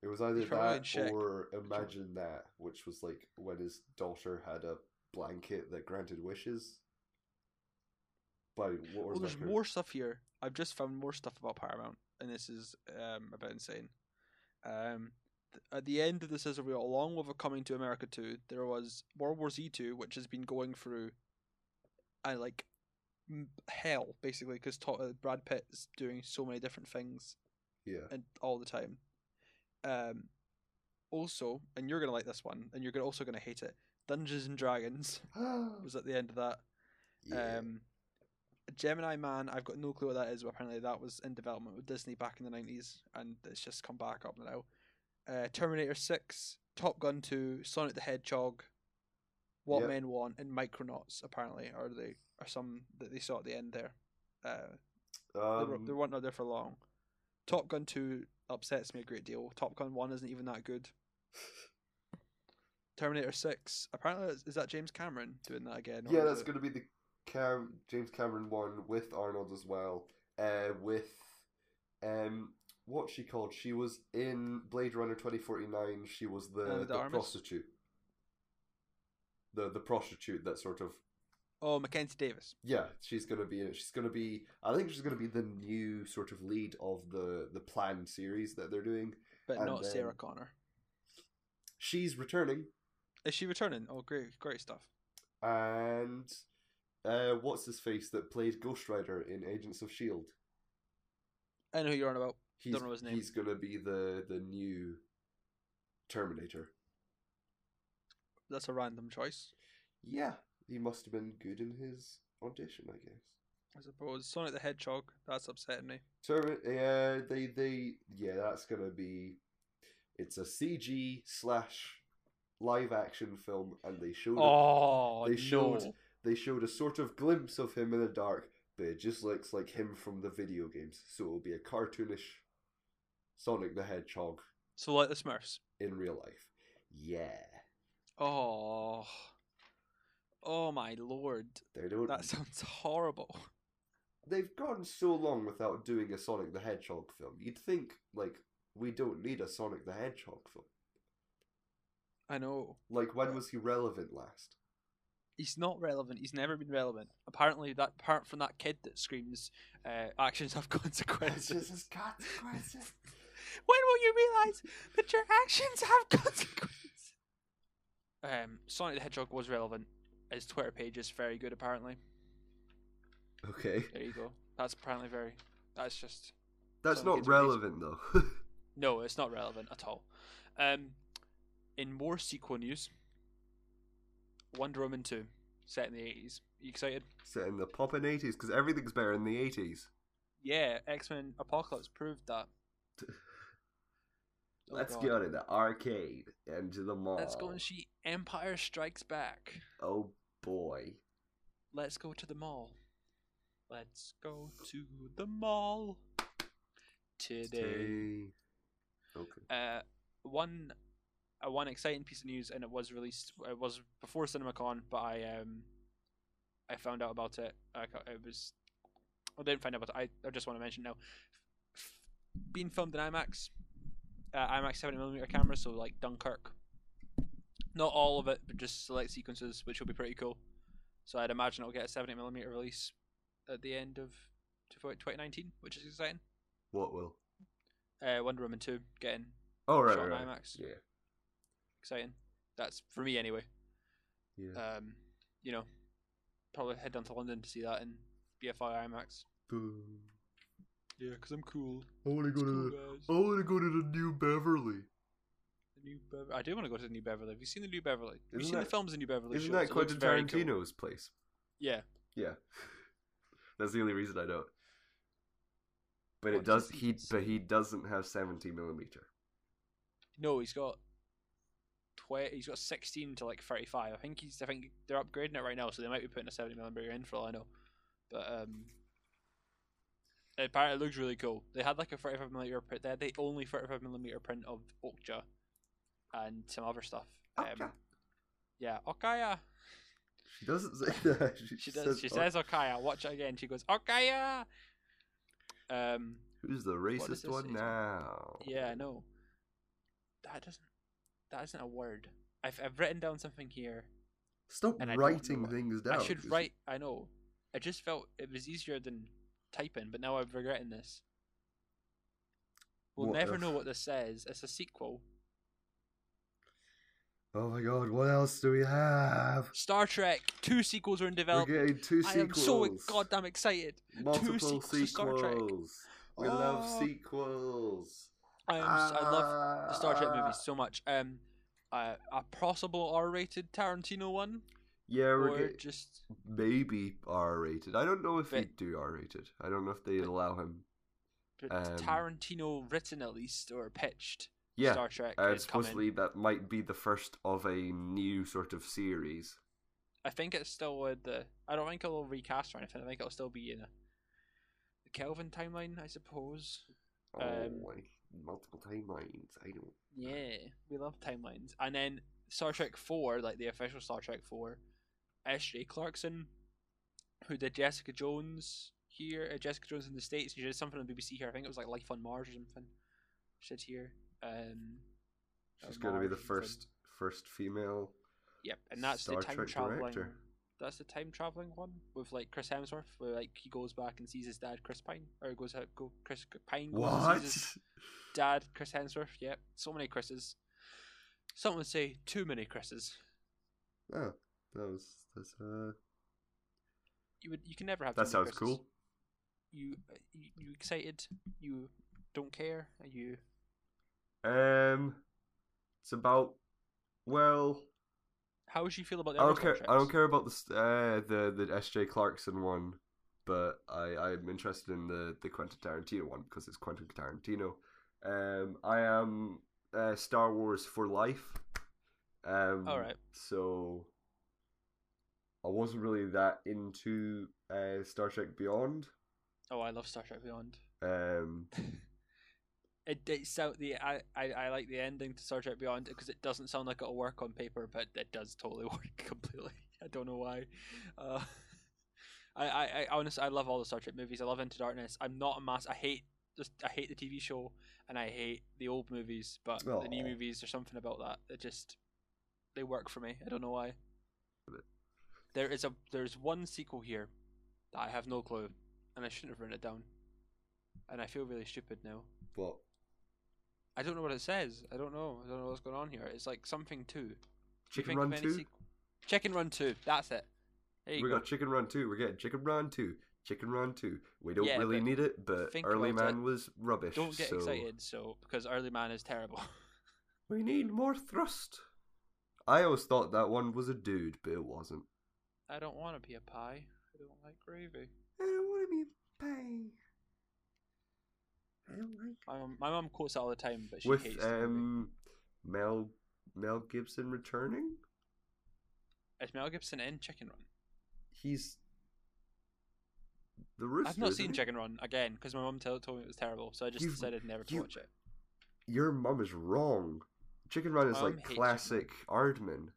S2: It was either
S1: He's probably in
S2: that
S1: check.
S2: or Imagine That, which was like when his daughter had a blanket that granted wishes. But what was
S1: Well, there's more stuff here. I've just found more stuff about Paramount, and this is um, a bit insane. Um, at the end of the sizzle reel, along with a Coming to America 2, there was World War Z 2, which has been going through, uh, like, m- hell, basically, because uh, Brad Pitt is doing so many different things
S2: Yeah.
S1: and all the time. Um, also, and you're gonna like this one, and you're also gonna hate it. Dungeons and Dragons was at the end of that.
S2: yeah.
S1: Um, Gemini Man, I've got no clue what that is, but apparently that was in development with Disney back in the nineties, and it's just come back up now. Uh, Terminator Six, Top Gun Two, Sonic the Hedgehog, What
S2: Yep.
S1: Men Want, and Micronauts. Apparently, are they are some that they saw at the end there. Uh, they, were,
S2: um,
S1: they weren't out there for long. Top Gun Two upsets me a great deal. Top Gun One isn't even that good. Terminator Six, apparently is- is that James Cameron doing that again?
S2: yeah, that's
S1: it-
S2: going to be the Cam- James Cameron one with Arnold as well. Uh, with um, what's she called? She was in Blade Runner twenty forty nine. She was the,
S1: de
S2: the prostitute. The the prostitute that sort of
S1: Oh, Mackenzie Davis.
S2: yeah, she's gonna be in it. She's gonna be. I think she's gonna be the new sort of lead of the the planned series that they're doing.
S1: but
S2: And
S1: not Sarah Connor.
S2: She's returning,
S1: Is she returning? Oh, great, great stuff.
S2: and uh, what's his face that played Ghost Rider in Agents of Shield?
S1: I know who you're on about.
S2: He's,
S1: Don't know his name.
S2: He's gonna be the the new Terminator.
S1: That's a random choice,
S2: Yeah, he must have been good in his audition, I guess.
S1: I suppose. Sonic the Hedgehog. That's upsetting me.
S2: Termi- yeah, they they yeah, that's gonna be. It's a CG slash live action film, and they showed it-
S1: Oh
S2: they
S1: no!
S2: showed- they showed a sort of glimpse of him in the dark, but it just looks like him from the video games. So it'll be a cartoonish Sonic the Hedgehog
S1: So like the Smurfs.
S2: in real life. Yeah,
S1: Oh, oh my lord!
S2: they don't.
S1: That sounds horrible.
S2: They've gone so long without doing a Sonic the Hedgehog film. You'd think like we don't need a Sonic the Hedgehog film.
S1: I know.
S2: Like when was he relevant last?
S1: He's not relevant. He's never been relevant. Apparently, that part from that kid that screams, uh, "Actions have consequences."
S2: consequences.
S1: When will you realize that your actions have consequences? Um, Sonic the Hedgehog was relevant. His Twitter page is very good. Apparently,
S2: Okay,
S1: there you go. That's apparently very. That's just
S2: that's not
S1: kids amazing.
S2: relevant though.
S1: no. It's not relevant at all. Um, in more sequel news, Wonder Woman two, set in the eighties. You excited?
S2: Set in the poppin' eighties because everything's better in the eighties.
S1: Yeah, X Men Apocalypse proved that. Oh,
S2: Let's
S1: God.
S2: go to the arcade and to the mall.
S1: Let's go and see Empire Strikes Back.
S2: Oh boy.
S1: Let's go to the mall. Let's go to the mall today.
S2: Okay.
S1: Uh, one, uh, one exciting piece of news, and it was released. It was before CinemaCon, but I um, I found out about it. I it was, I didn't find out about it. I, I just want to mention now. F- being filmed in IMAX, uh, IMAX seventy millimeter camera, so like Dunkirk. Not all of it, but just select sequences, which will be pretty cool. So I'd imagine it'll get a seventy millimeter release at the end of 2019, which is exciting.
S2: What will?
S1: Uh, Wonder Woman two getting
S2: Oh right,
S1: shot
S2: right.
S1: IMAX.
S2: Yeah.
S1: exciting. That's for me anyway.
S2: Yeah.
S1: Um, you know, probably head down to London to see that in BFI IMAX.
S2: Boo.
S1: Yeah, because I'm cool.
S2: I want to go to. The, I want to go to the New Beverly.
S1: The New Beverly. I do want to go to the New Beverly. Have you seen the New Beverly? Have you
S2: Isn't
S1: seen the films in New Beverly?
S2: Isn't
S1: shows?
S2: that Quentin
S1: very cool.
S2: Tarantino's place?
S1: Yeah.
S2: Yeah. That's the only reason I know it. But
S1: What
S2: it does
S1: he
S2: but he doesn't have seventy millimeter.
S1: No, he's got twenty. He's got sixteen to like thirty five. I think he's. I think they're upgrading it right now, so they might be putting a seventy millimeter in for all I know. But um, apparently it looks really cool. They had like a thirty five millimeter print. They had the only thirty five millimeter print of Okja, and some other stuff.
S2: Okja.
S1: Um, yeah, Okaya.
S2: She doesn't say that. She,
S1: She does. She says Okaya. Watch it again. She goes Okaya. Um.
S2: "Who's the racist one
S1: say?
S2: now?"
S1: Yeah, I know. That doesn't. That isn't a word. I've I've written down something here.
S2: Stop
S1: And I don't
S2: writing things down.
S1: I should write. I know. I just felt it was easier than typing, but now I'm regretting this. We'll
S2: What
S1: never
S2: if-
S1: know what this says. It's a sequel.
S2: Oh my god! What else do we have?
S1: Star Trek. Two sequels are in development.
S2: We're getting two sequels.
S1: I am so goddamn excited.
S2: Multiple
S1: sequels to Star Trek.
S2: sequels. We love
S1: Oh.
S2: sequels.
S1: I am. s- I love the Star Trek
S2: Ah.
S1: movies so much. Um, uh, a possible R-rated Tarantino one,
S2: Yeah, we're
S1: or
S2: getting
S1: just
S2: maybe R rated. I don't know if they do R rated. I don't know if they
S1: But-
S2: allow him.
S1: but
S2: Um,
S1: Tarantino written at least or pitched.
S2: Yeah,
S1: Star Trek
S2: uh,
S1: is coming.
S2: supposedly that might be the first of a new sort of series.
S1: I think it's still with the. I don't think it'll recast or anything. I think it'll still be in a the Kelvin timeline, I suppose. Um,
S2: oh, like multiple timelines. I don't.
S1: Yeah, we love timelines. And then Star Trek Four, like the official Star Trek Four, S. J. Clarkson, who did Jessica Jones here, uh, Jessica Jones in the States. She did something on BBC here. I think it was like Life on Mars or something. She did here. Um,
S2: She's going to be the first first female.
S1: Yep, and that's
S2: Star
S1: the time
S2: Trek
S1: traveling.
S2: director.
S1: That's the time traveling one with like Chris Hemsworth, where like he goes back and sees his dad, Chris Pine, or goes out go Chris Pine
S2: What?
S1: sees his dad, Chris Hemsworth. Yep, so many Chris's. Some would say too many Chris's.
S2: Oh, that was that's uh.
S1: You would you can never have.
S2: That sounds
S1: Chris's.
S2: cool.
S1: You, you you excited? You don't care? Are you?
S2: Um, it's about well.
S1: How would you feel about the
S2: I don't care.
S1: Star
S2: I don't care about the uh, the the S J Clarkson one, but I I'm interested in the the Quentin Tarantino one because it's Quentin Tarantino. Um, I am uh, Star Wars for life. Um,
S1: Alright.
S2: So I wasn't really that into uh, Star Trek Beyond.
S1: Oh, I love Star Trek Beyond.
S2: Um,
S1: It it's out the I, I I like the ending to Star Trek Beyond because it doesn't sound like it'll work on paper, but it does totally work completely. I don't know why. Uh, I, I I honestly I love all the Star Trek movies. I love Into Darkness. I'm not a mass. I hate just I hate the TV show and I hate the old movies, but the new movies there's something about that that just they work for me. I don't know why. There is a there's one sequel here that I have no clue, and I shouldn't have written it down, and I feel really stupid now.
S2: What?
S1: I don't know what it says. I don't know. I don't know what's going on here. It's like something two.
S2: Chicken Run Two.
S1: Chicken Run Two. That's it.
S2: We
S1: go.
S2: got Chicken Run 2. We're getting Chicken Run 2. Chicken Run 2. We don't
S1: Yeah,
S2: really need it, but Early
S1: about it.
S2: Man was rubbish.
S1: Don't get
S2: so
S1: excited. So because Early Man is terrible.
S2: We need more thrust. I always thought that one was a dude, but it wasn't.
S1: I don't want to be a pie. I don't like gravy.
S2: I don't want to be a pie. I don't like.
S1: My mum, my mum quotes all the time, but she
S2: With
S1: hates the movie.
S2: um, Mel Mel Gibson returning,
S1: Is Mel Gibson in Chicken Run?
S2: he's the rooster.
S1: I've not seen
S2: he?
S1: Chicken Run again because my mum tell, told me it was terrible, so I just
S2: You've-
S1: decided never to
S2: you-
S1: watch it.
S2: Your mum is wrong. Chicken Run is like
S1: hates Chicken
S2: classic Aardman.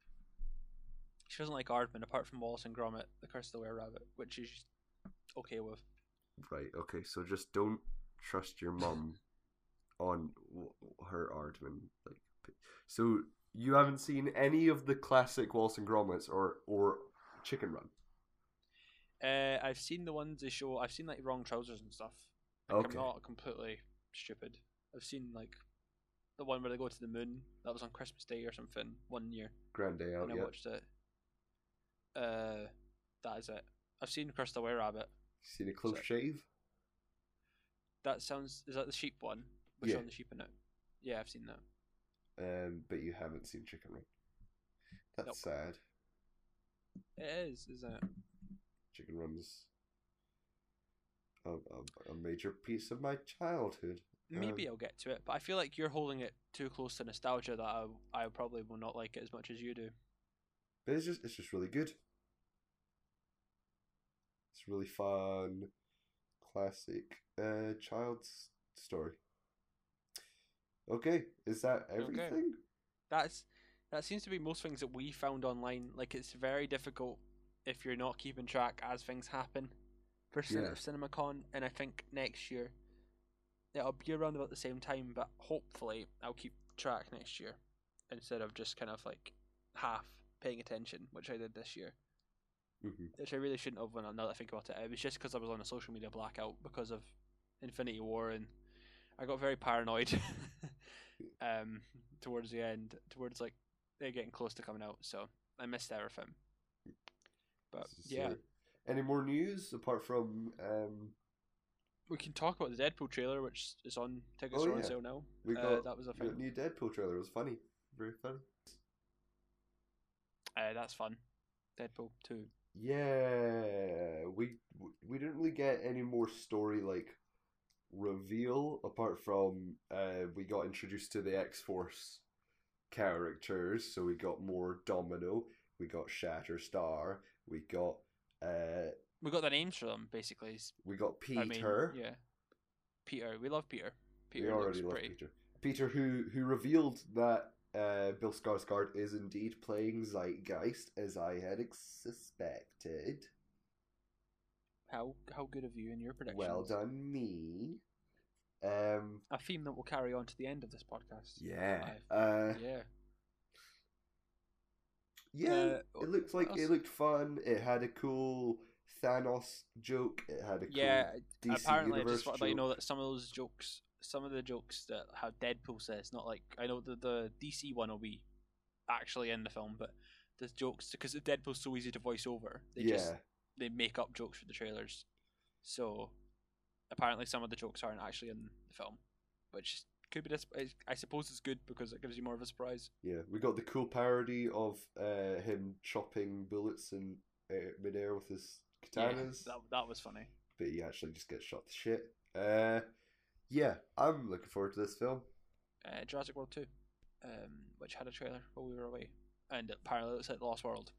S1: She doesn't like Aardman apart from Wallace and Gromit: The Curse of the Were Rabbit, which she's okay with.
S2: Right. Okay. So just don't trust your mum on w- her Aardman. Like, so you haven't seen any of the classic Wallace and Gromits or or Chicken Run.
S1: Uh, I've seen the ones they show. I've seen like wrong trousers and stuff. Like,
S2: Okay.
S1: I'm not completely stupid. I've seen like the one where they go to the moon. That was on Christmas Day or something one year,
S2: Grand Day Out.
S1: and I
S2: Yeah.
S1: watched it. Uh, that is it. I've seen the Were Rabbit.
S2: Seen a close shave?
S1: That sounds. Is that the sheep one? Which
S2: Yeah.
S1: one the sheep in it? Yeah, I've seen that.
S2: Um, but you haven't seen Chicken Run. That's
S1: Nope.
S2: sad.
S1: It is, isn't it?
S2: Chicken Run's a, a, a major piece of my childhood.
S1: maybe
S2: Um,
S1: I'll get to it, but I feel like you're holding it too close to nostalgia that I I probably will not like it as much as you do.
S2: But it's just it's just really good. It's really fun, classic uh child's story. Okay, is that
S1: Okay.
S2: everything?
S1: That's that seems to be most things that we found online. Like it's very difficult if you're not keeping track as things happen for
S2: Yeah.
S1: CinemaCon, and I think next year it'll be around about the same time. But hopefully, I'll keep track next year instead of just kind of like half paying attention, which I did this year.
S2: hmm
S1: Which I really shouldn't have. When I now that I think about it, it was just because I was on a social media blackout because of Infinity War, and I got very paranoid. um, towards the end, towards like they're getting close to coming out, so I missed everything. But yeah,
S2: Any more news apart from um?
S1: we can talk about the Deadpool trailer, which is on tickets
S2: Oh,
S1: are on
S2: yeah.
S1: sale now.
S2: We
S1: Uh,
S2: got,
S1: that was a
S2: new Deadpool trailer. It was funny, very funny.
S1: Uh, that's fun. Deadpool two.
S2: Yeah, we we didn't really get any more story like reveal apart from uh we got introduced to the X Force characters, so we got more Domino, we got Shatterstar, we got uh
S1: We got the names for them basically.
S2: We got
S1: I mean,
S2: Peter.
S1: yeah. Peter, we love Peter.
S2: we
S1: Peter
S2: already love
S1: pretty.
S2: Peter. Peter who who revealed that uh Bill Skarsgård is indeed playing Zeitgeist as I had ex- suspected.
S1: How how good of you in your predictions?
S2: Well done, me. Um,
S1: A theme that will carry on to the end of this podcast.
S2: yeah, uh,
S1: Yeah.
S2: yeah.
S1: Uh,
S2: it looked like it looked fun. It had a cool Thanos joke. It had a cool
S1: Yeah,
S2: DC
S1: apparently I just want to let you know that some of those jokes, some of the jokes that how Deadpool says, not like I know the the DC one will be actually in the film, but the jokes because Deadpool's so easy to voice over, they
S2: yeah,
S1: just they make up jokes for the trailers. So apparently some of the jokes aren't actually in the film, which could be I- suppose it's good because it gives you more of a surprise.
S2: yeah. We got the cool parody of uh, him chopping bullets in uh, midair with his
S1: Yeah,
S2: katanas,
S1: that that was funny.
S2: but he actually just gets shot to shit. Uh, yeah, I'm looking forward to this film.
S1: uh, Jurassic World 2, um, which had a trailer while we were away, and it like The Lost World.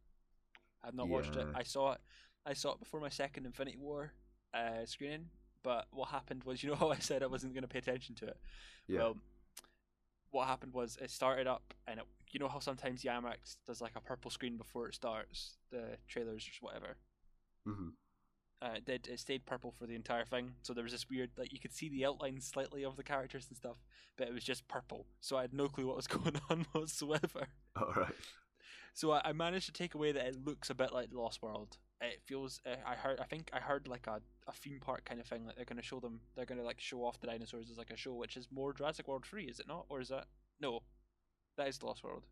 S1: I've not watched it. I saw it. I saw it before my second Infinity War uh, screening. But what happened was, you know how I said I wasn't going to pay attention to it.
S2: Yeah,
S1: Well, what happened was it started up, and it, you know how sometimes IMAX does like a purple screen before it starts the trailers or whatever.
S2: hmm
S1: Uh, it did. It stayed purple for the entire thing. So there was this weird, like you could see the outlines slightly of the characters and stuff, but it was just purple. So I had no clue what was going on whatsoever.
S2: all right.
S1: So I, I managed to take away that it looks a bit like The Lost World. It feels. Uh, I heard. I think I heard like a, a theme park kind of thing. Like they're going to show them. They're going to like show off the dinosaurs as like a show, which is more Jurassic World three, is it not? Or is that no? That is The Lost World.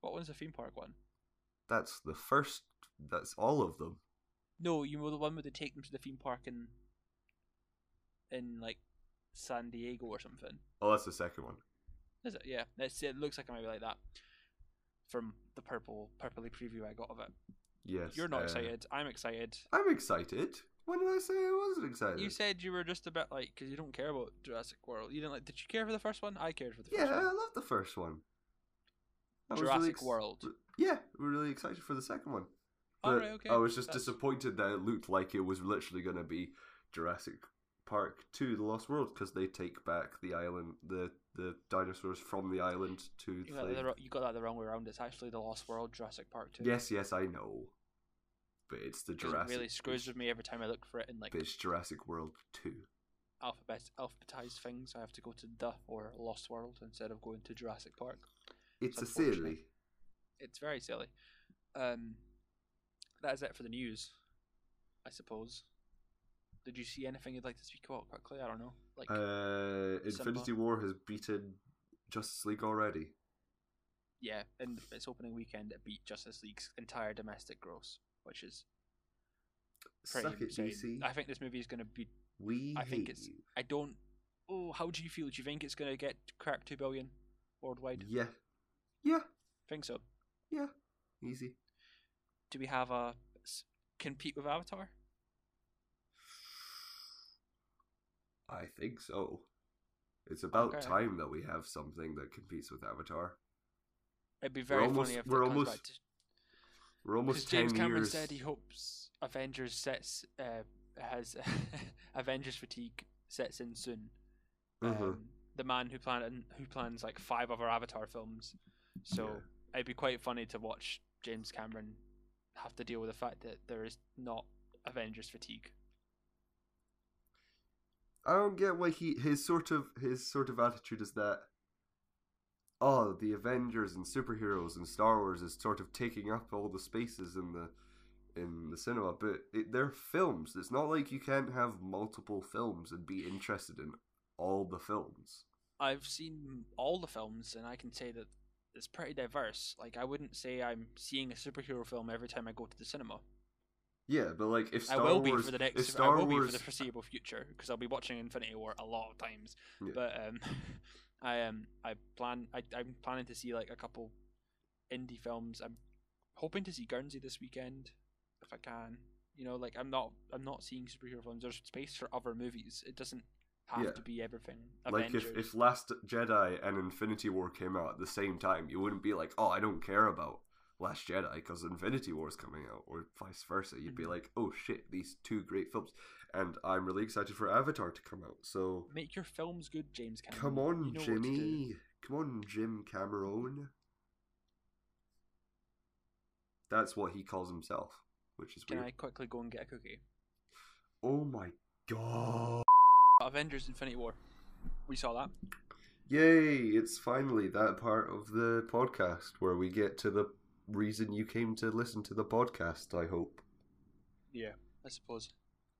S1: What one's the theme park one?
S2: That's the first. That's all of them.
S1: No, you know the one where they take them to the theme park in in like San Diego or something.
S2: Oh, that's the second one.
S1: Is it? Yeah, it's, it looks like it might be like that. From the purple purpley preview I got of it.
S2: Yes.
S1: You're not
S2: uh,
S1: excited. I'm excited.
S2: I'm excited. When did I say I wasn't excited?
S1: You said you were just a bit like because you don't care about Jurassic World. You didn't like. Did you care for the first one? I cared for the first
S2: yeah,
S1: first
S2: I loved the first one. I
S1: Jurassic
S2: really ex-
S1: World.
S2: Yeah, we're really excited for the second one. But
S1: Alright, okay.
S2: I was just
S1: That's-
S2: disappointed that it looked like it was literally going to be Jurassic Park 2 The Lost World because they take back the island, the the dinosaurs from the island to
S1: You got, that the, you got that the wrong way around. It's actually the Lost World Jurassic Park two.
S2: Yes, yes, I know. But it's the Jurassic.
S1: It really screws with me every time I look for it in like
S2: it's Jurassic World 2.
S1: alphabet alphabetized things. I have to go to the or Lost World instead of going to Jurassic Park.
S2: It's a
S1: unfortunate.
S2: silly.
S1: It's very silly. Um, that is it for the news, I suppose. Did you see anything you'd like to speak about quickly? I don't know. Like,
S2: Uh, Infinity War has beaten Justice League already.
S1: yeah, in its opening weekend, it beat Justice League's entire domestic gross, which is pretty
S2: Suck it. DC.
S1: I think this movie is going to be.
S2: we
S1: I think it's-
S2: you.
S1: I don't. Oh, how do you feel? Do you think it's going to get crack two billion worldwide?
S2: Yeah. Yeah.
S1: Think so.
S2: Yeah. Easy.
S1: Do we have a compete with Avatar?
S2: I think so. It's about
S1: Okay.
S2: time that we have something that competes with Avatar.
S1: It'd be very
S2: almost-
S1: funny if
S2: we're almost
S1: back to
S2: We're
S1: because
S2: almost
S1: James Cameron
S2: years.
S1: said he hopes Avengers sets uh, has Avengers fatigue sets in soon.
S2: Mhm.
S1: Um, the man who plan who plans like five other Avatar films, so
S2: Yeah.
S1: it'd be quite funny to watch James Cameron have to deal with the fact that there is not Avengers fatigue.
S2: I don't get why he his sort of his sort of attitude is that oh the Avengers and superheroes and Star Wars is sort of taking up all the spaces in the in the cinema, but it, they're films. It's not like you can't have multiple films and be interested in all the films.
S1: I've seen all the films, and I can say that it's pretty diverse. Like I wouldn't say I'm seeing a superhero film every time I go to the cinema.
S2: Yeah, but like if Star
S1: I will
S2: Wars,
S1: be for the next. I
S2: Star
S1: will
S2: Wars,
S1: be for the foreseeable future because I'll be watching Infinity War a lot of times.
S2: Yeah.
S1: But um, I um, I plan. I I'm planning to see like a couple indie films. I'm hoping to see Guernsey this weekend if I can. You know, like I'm not. I'm not seeing superhero films. There's space for other movies. It doesn't have
S2: Yeah.
S1: to be everything.
S2: like if, if Last Jedi and Infinity War came out at the same time, you wouldn't be like, oh, I don't care about Last Jedi because Infinity War is coming out, or vice versa. You'd be
S1: Mhm.
S2: like, oh shit, these two great films, and I'm really excited for Avatar to come out. So
S1: Make your films good, James Cameron.
S2: come on,
S1: You know what to do.
S2: Jimmy, come on, Jim Cameron. That's what he calls himself, which is
S1: Can
S2: weird.
S1: I quickly go and get a cookie?
S2: Oh my god.
S1: Avengers: Infinity War. We saw that.
S2: Yay! It's finally that part of the podcast where we get to the reason you came to listen to the podcast, I hope.
S1: Yeah, I suppose.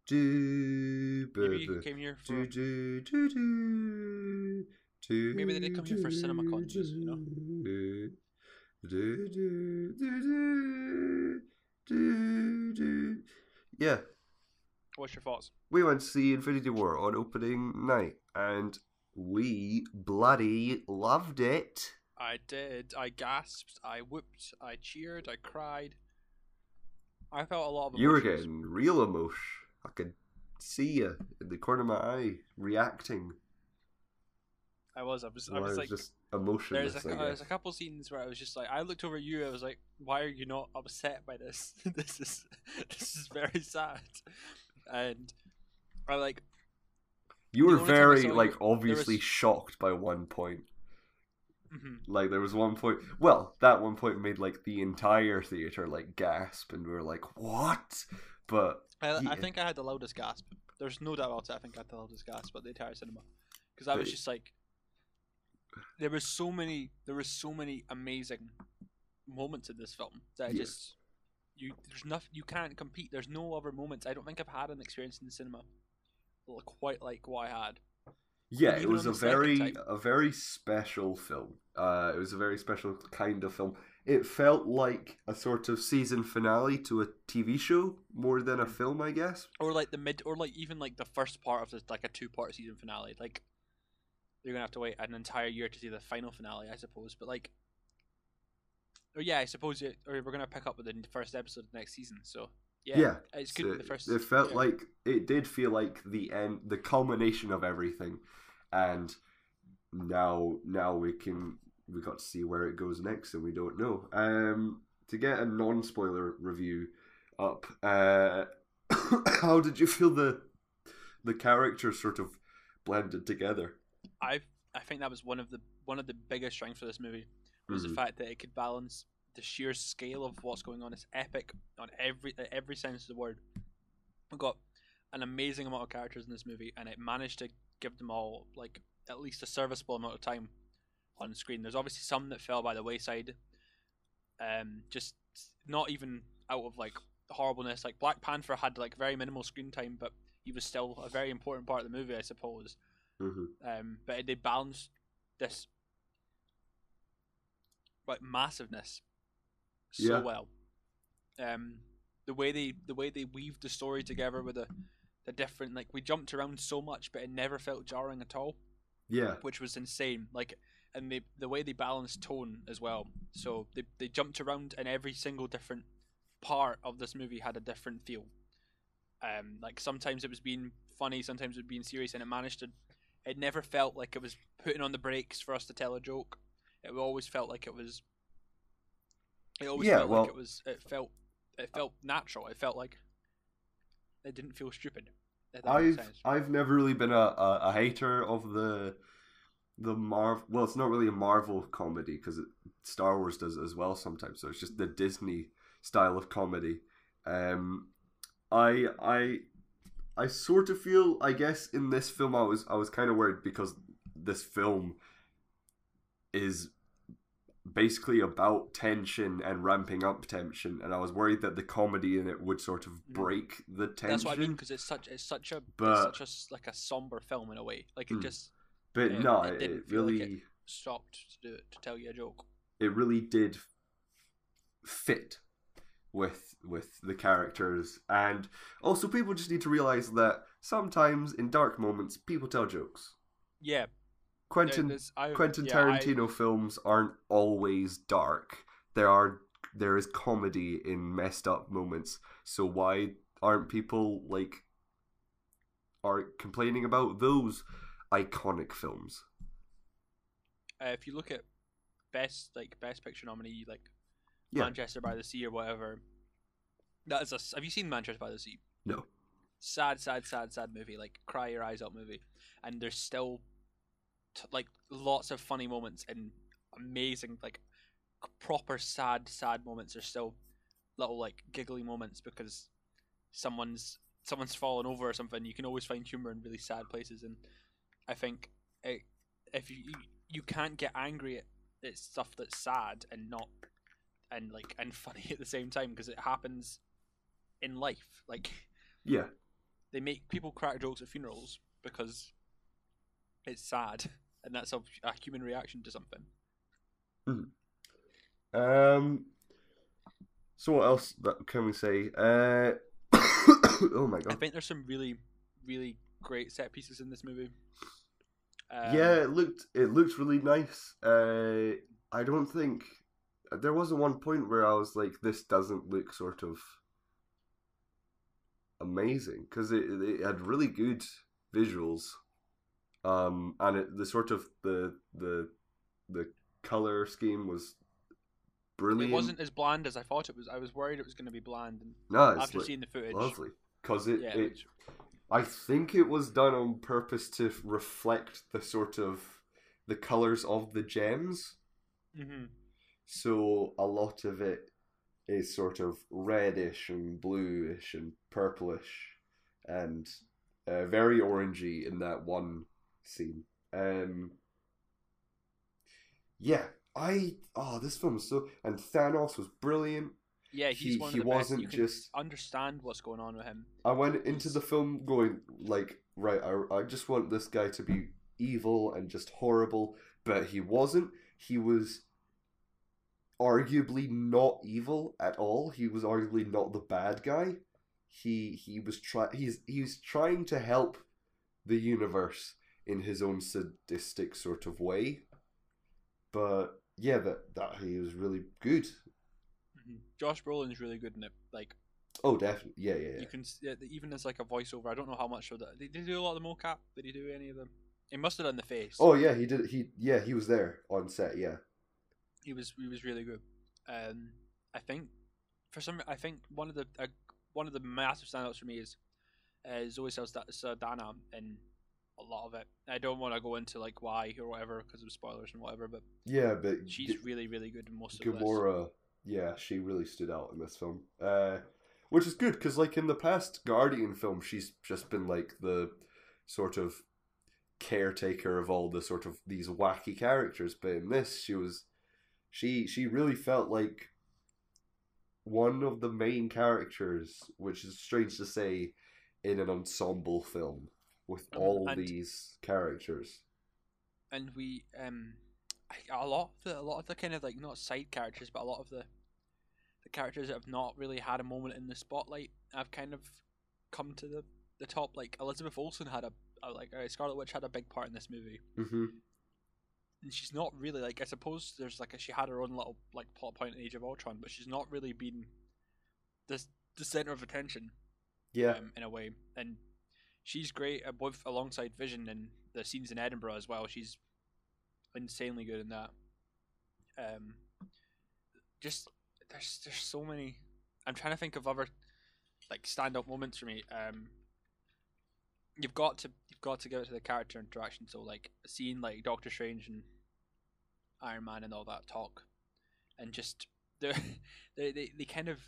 S2: Do,
S1: Maybe you came here for.
S2: do, do, do, do,
S1: Maybe they did come here for CinemaCon, just, you know.
S2: do, do, do, do, do, do. Yeah,
S1: What's your thoughts?
S2: we went to see Infinity War on opening night, and we bloody loved it.
S1: I did. I gasped. I whooped. I cheered. I cried. I felt a lot of.
S2: You were getting real emotion. I could see you in the corner of my eye reacting.
S1: I was. I was. I was
S2: I
S1: like.
S2: just emotionless.
S1: There's a, there's a couple scenes where I was just like, I looked over at you. I was like, why are you not upset by this? this is this is very sad. And I like
S2: You were
S1: only time I
S2: very
S1: saw you,
S2: like obviously
S1: was-
S2: shocked by one point.
S1: mhm.
S2: Like there was one point. Well, that one point made like the entire theater like gasp, and we were like, "What?" But
S1: I, I think I had the loudest gasp. There's no doubt about it. I think I had the loudest gasp at the entire cinema because I was just like, there was so many, there was so many amazing moments in this film that I
S2: Yeah.
S1: just you there's nothing you can't compete. There's no other moments. I don't think I've had an experience in the cinema quite like what I had.
S2: yeah, it was a very a very special film. Uh, it was a very special kind of film. It felt like a sort of season finale to a TV show more than a
S1: Mm.
S2: film, I guess.
S1: Or like the mid, or like even like the first part of this, like a two-part season finale. Like you're gonna have to wait an entire year to see the final finale, I suppose. But like, or yeah, I suppose it, or we're gonna pick up with the first episode of next season. So yeah,
S2: Yeah,
S1: it's
S2: So
S1: good. the first.
S2: it felt
S1: yeah.
S2: like it did feel like the end, the culmination of everything, and now now we can we got to see where it goes next, and we don't know. Um, to get a non spoiler review up, uh, how did you feel the the characters sort of blended together?
S1: I I think that was one of the one of the biggest strengths for this movie was
S2: Mhm.
S1: the fact that it could balance the sheer scale of what's going on. It's epic on every every sense of the word. We've got an amazing amount of characters in this movie, and it managed to give them all like at least a serviceable amount of time on screen. There's obviously some that fell by the wayside, um, just not even out of like horribleness. Like Black Panther had like very minimal screen time, but he was still a very important part of the movie, I suppose
S2: hmm
S1: um, but it, they balanced this like massiveness so
S2: Yeah.
S1: well. Um, the way they the way they weaved the story together with the the different like we jumped around so much, but it never felt jarring at all,
S2: Yeah,
S1: which was insane. Like, and they the way they balanced tone as well. So they they jumped around, and every single different part of this movie had a different feel. Um, like sometimes it was being funny, sometimes it was being serious, and it managed to it never felt like it was putting on the brakes for us to tell a joke. It always felt like it was. It always
S2: Yeah,
S1: felt
S2: well-
S1: like it was. It felt. It felt natural. It felt like. It didn't feel stupid. If that makes
S2: I've. I've never really been a, a, a hater of the the Marvel. Well, it's not really a Marvel comedy because Star Wars does it as well sometimes. So it's just the Disney style of comedy. Um, I I I sort of feel I guess in this film I was I was kind of worried because this film is basically about tension and ramping up tension and I was worried that the comedy in it would sort of
S1: Mm.
S2: break the tension
S1: That's what I mean because it's such. It's such a.
S2: But-
S1: it's such a s- like a somber film in a way. Like it
S2: Hmm.
S1: just
S2: but
S1: Yeah,
S2: no
S1: it
S2: it,
S1: didn't
S2: it
S1: feel like
S2: really
S1: it. stopped to do it to tell you a joke.
S2: it really did fit with with the characters and also people just need to realize that sometimes in dark moments people tell jokes
S1: Yeah.
S2: Quentin
S1: I-
S2: quentin
S1: yeah, I-
S2: tarantino films aren't always dark there are there is comedy in messed up moments so why aren't people like are complaining about those iconic films
S1: uh, if you look at best like best picture nominee like
S2: Yeah.
S1: Manchester by the Sea or whatever, that is a. Have you seen Manchester by the Sea?
S2: no
S1: Sad, sad, sad, sad movie. Like cry your eyes out movie, and there's still like lots of funny moments and amazing like proper sad, sad moments. There's still little like giggly moments because someone's someone's fallen over or something. You can always find humor in really sad places, and I think it, if you you- you can't get angry at, at stuff that's sad and not and like and funny at the same time because it happens in life. Like
S2: yeah
S1: they make people crack jokes at funerals because it's sad and that's a, a human reaction to something.
S2: Um. So what else that can we say? Uh. oh my god!
S1: I think there's some really, really great set pieces in this movie. Um,
S2: yeah, it looked it looked really nice. Uh, I don't think there wasn't one point where I was like, "This doesn't look sort of amazing," because it it had really good visuals, um, and it, the sort of the the the color scheme was brilliant.
S1: It wasn't as bland as I thought it was. I was worried it was going to be bland, and
S2: no, it's
S1: after
S2: like,
S1: seeing the footage,
S2: lovely because it,
S1: yeah,
S2: it
S1: it,
S2: I think it was done on purpose to reflect the sort of the colors of the gems.
S1: hmm
S2: So a lot of it is sort of reddish and bluish and purplish and uh, very orangey in that one scene. Um, yeah, I oh this film was so and Thanos was brilliant.
S1: yeah, he's
S2: he-
S1: one of
S2: he
S1: the
S2: wasn't
S1: You can
S2: just-
S1: understand what's going on with him.
S2: I went into the film going like, right, I, I just want this guy to be evil and just horrible, but he wasn't. He was arguably not evil at all. He was arguably not the bad guy. He he was try he's he's trying to help the universe in his own sadistic sort of way. But yeah, that that he was really good.
S1: hmm Josh Brolin's really good in it. Like
S2: Oh, definitely. Yeah, yeah, yeah.
S1: you can yeah, even as like a voiceover. I don't know how much of that. Did he do a lot of the mocap? Did he do any of them? He must have done the face.
S2: Oh yeah, he did. He yeah, he was there on set. Yeah.
S1: he was he was really good. Um, I think for some, I think one of the uh, one of the massive standouts for me is uh, Zoe Salda- Saldana in a lot of it. I don't want to go into like why or whatever because of spoilers and whatever, but
S2: Yeah, but
S1: she's
S2: G-
S1: really really good in most of this.
S2: Gamora, yeah, she really stood out in this film. Uh, which is good because, like in the past Guardian film, she's just been like the sort of caretaker of all the sort of these wacky characters. But in this, she was, she she really felt like one of the main characters, which is strange to say, in an ensemble film with
S1: Mhm,
S2: all
S1: and-
S2: these characters.
S1: and we um a lot of the a lot of the kind of like not side characters but a lot of the the characters that have not really had a moment in the spotlight have kind of come to the the top like Elizabeth Olsen had a, a like uh, Scarlet Witch had a big part in this movie
S2: Mm-hmm.
S1: and she's not really like I suppose there's like a, she had her own little like plot point in Age of Ultron but she's not really been the the center of attention
S2: Yeah.
S1: um, in a way and she's great uh, both alongside Vision and the scenes in Edinburgh as well. She's insanely good in that. Um, just there's there's so many. I'm trying to think of other like stand up moments for me. Um, you've got to you've got to give it to the character interaction. So like seeing like Doctor Strange and Iron Man and all that talk, and just they they they they kind of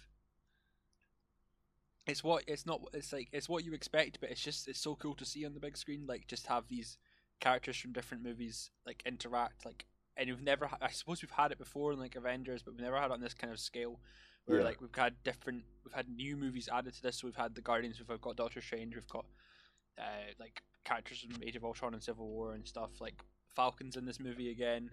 S1: it's what it's not it's like it's what you expect but it's just it's so cool to see on the big screen like just have these characters from different movies like interact like and we've never i suppose we've had it before in like avengers but we've never had it on this kind of scale where
S2: Yeah.
S1: like we've had different we've had new movies added to this. So we've had the guardians we've got doctor strange we've got uh like characters from age of ultron and civil war and stuff. Like falcon's in this movie again.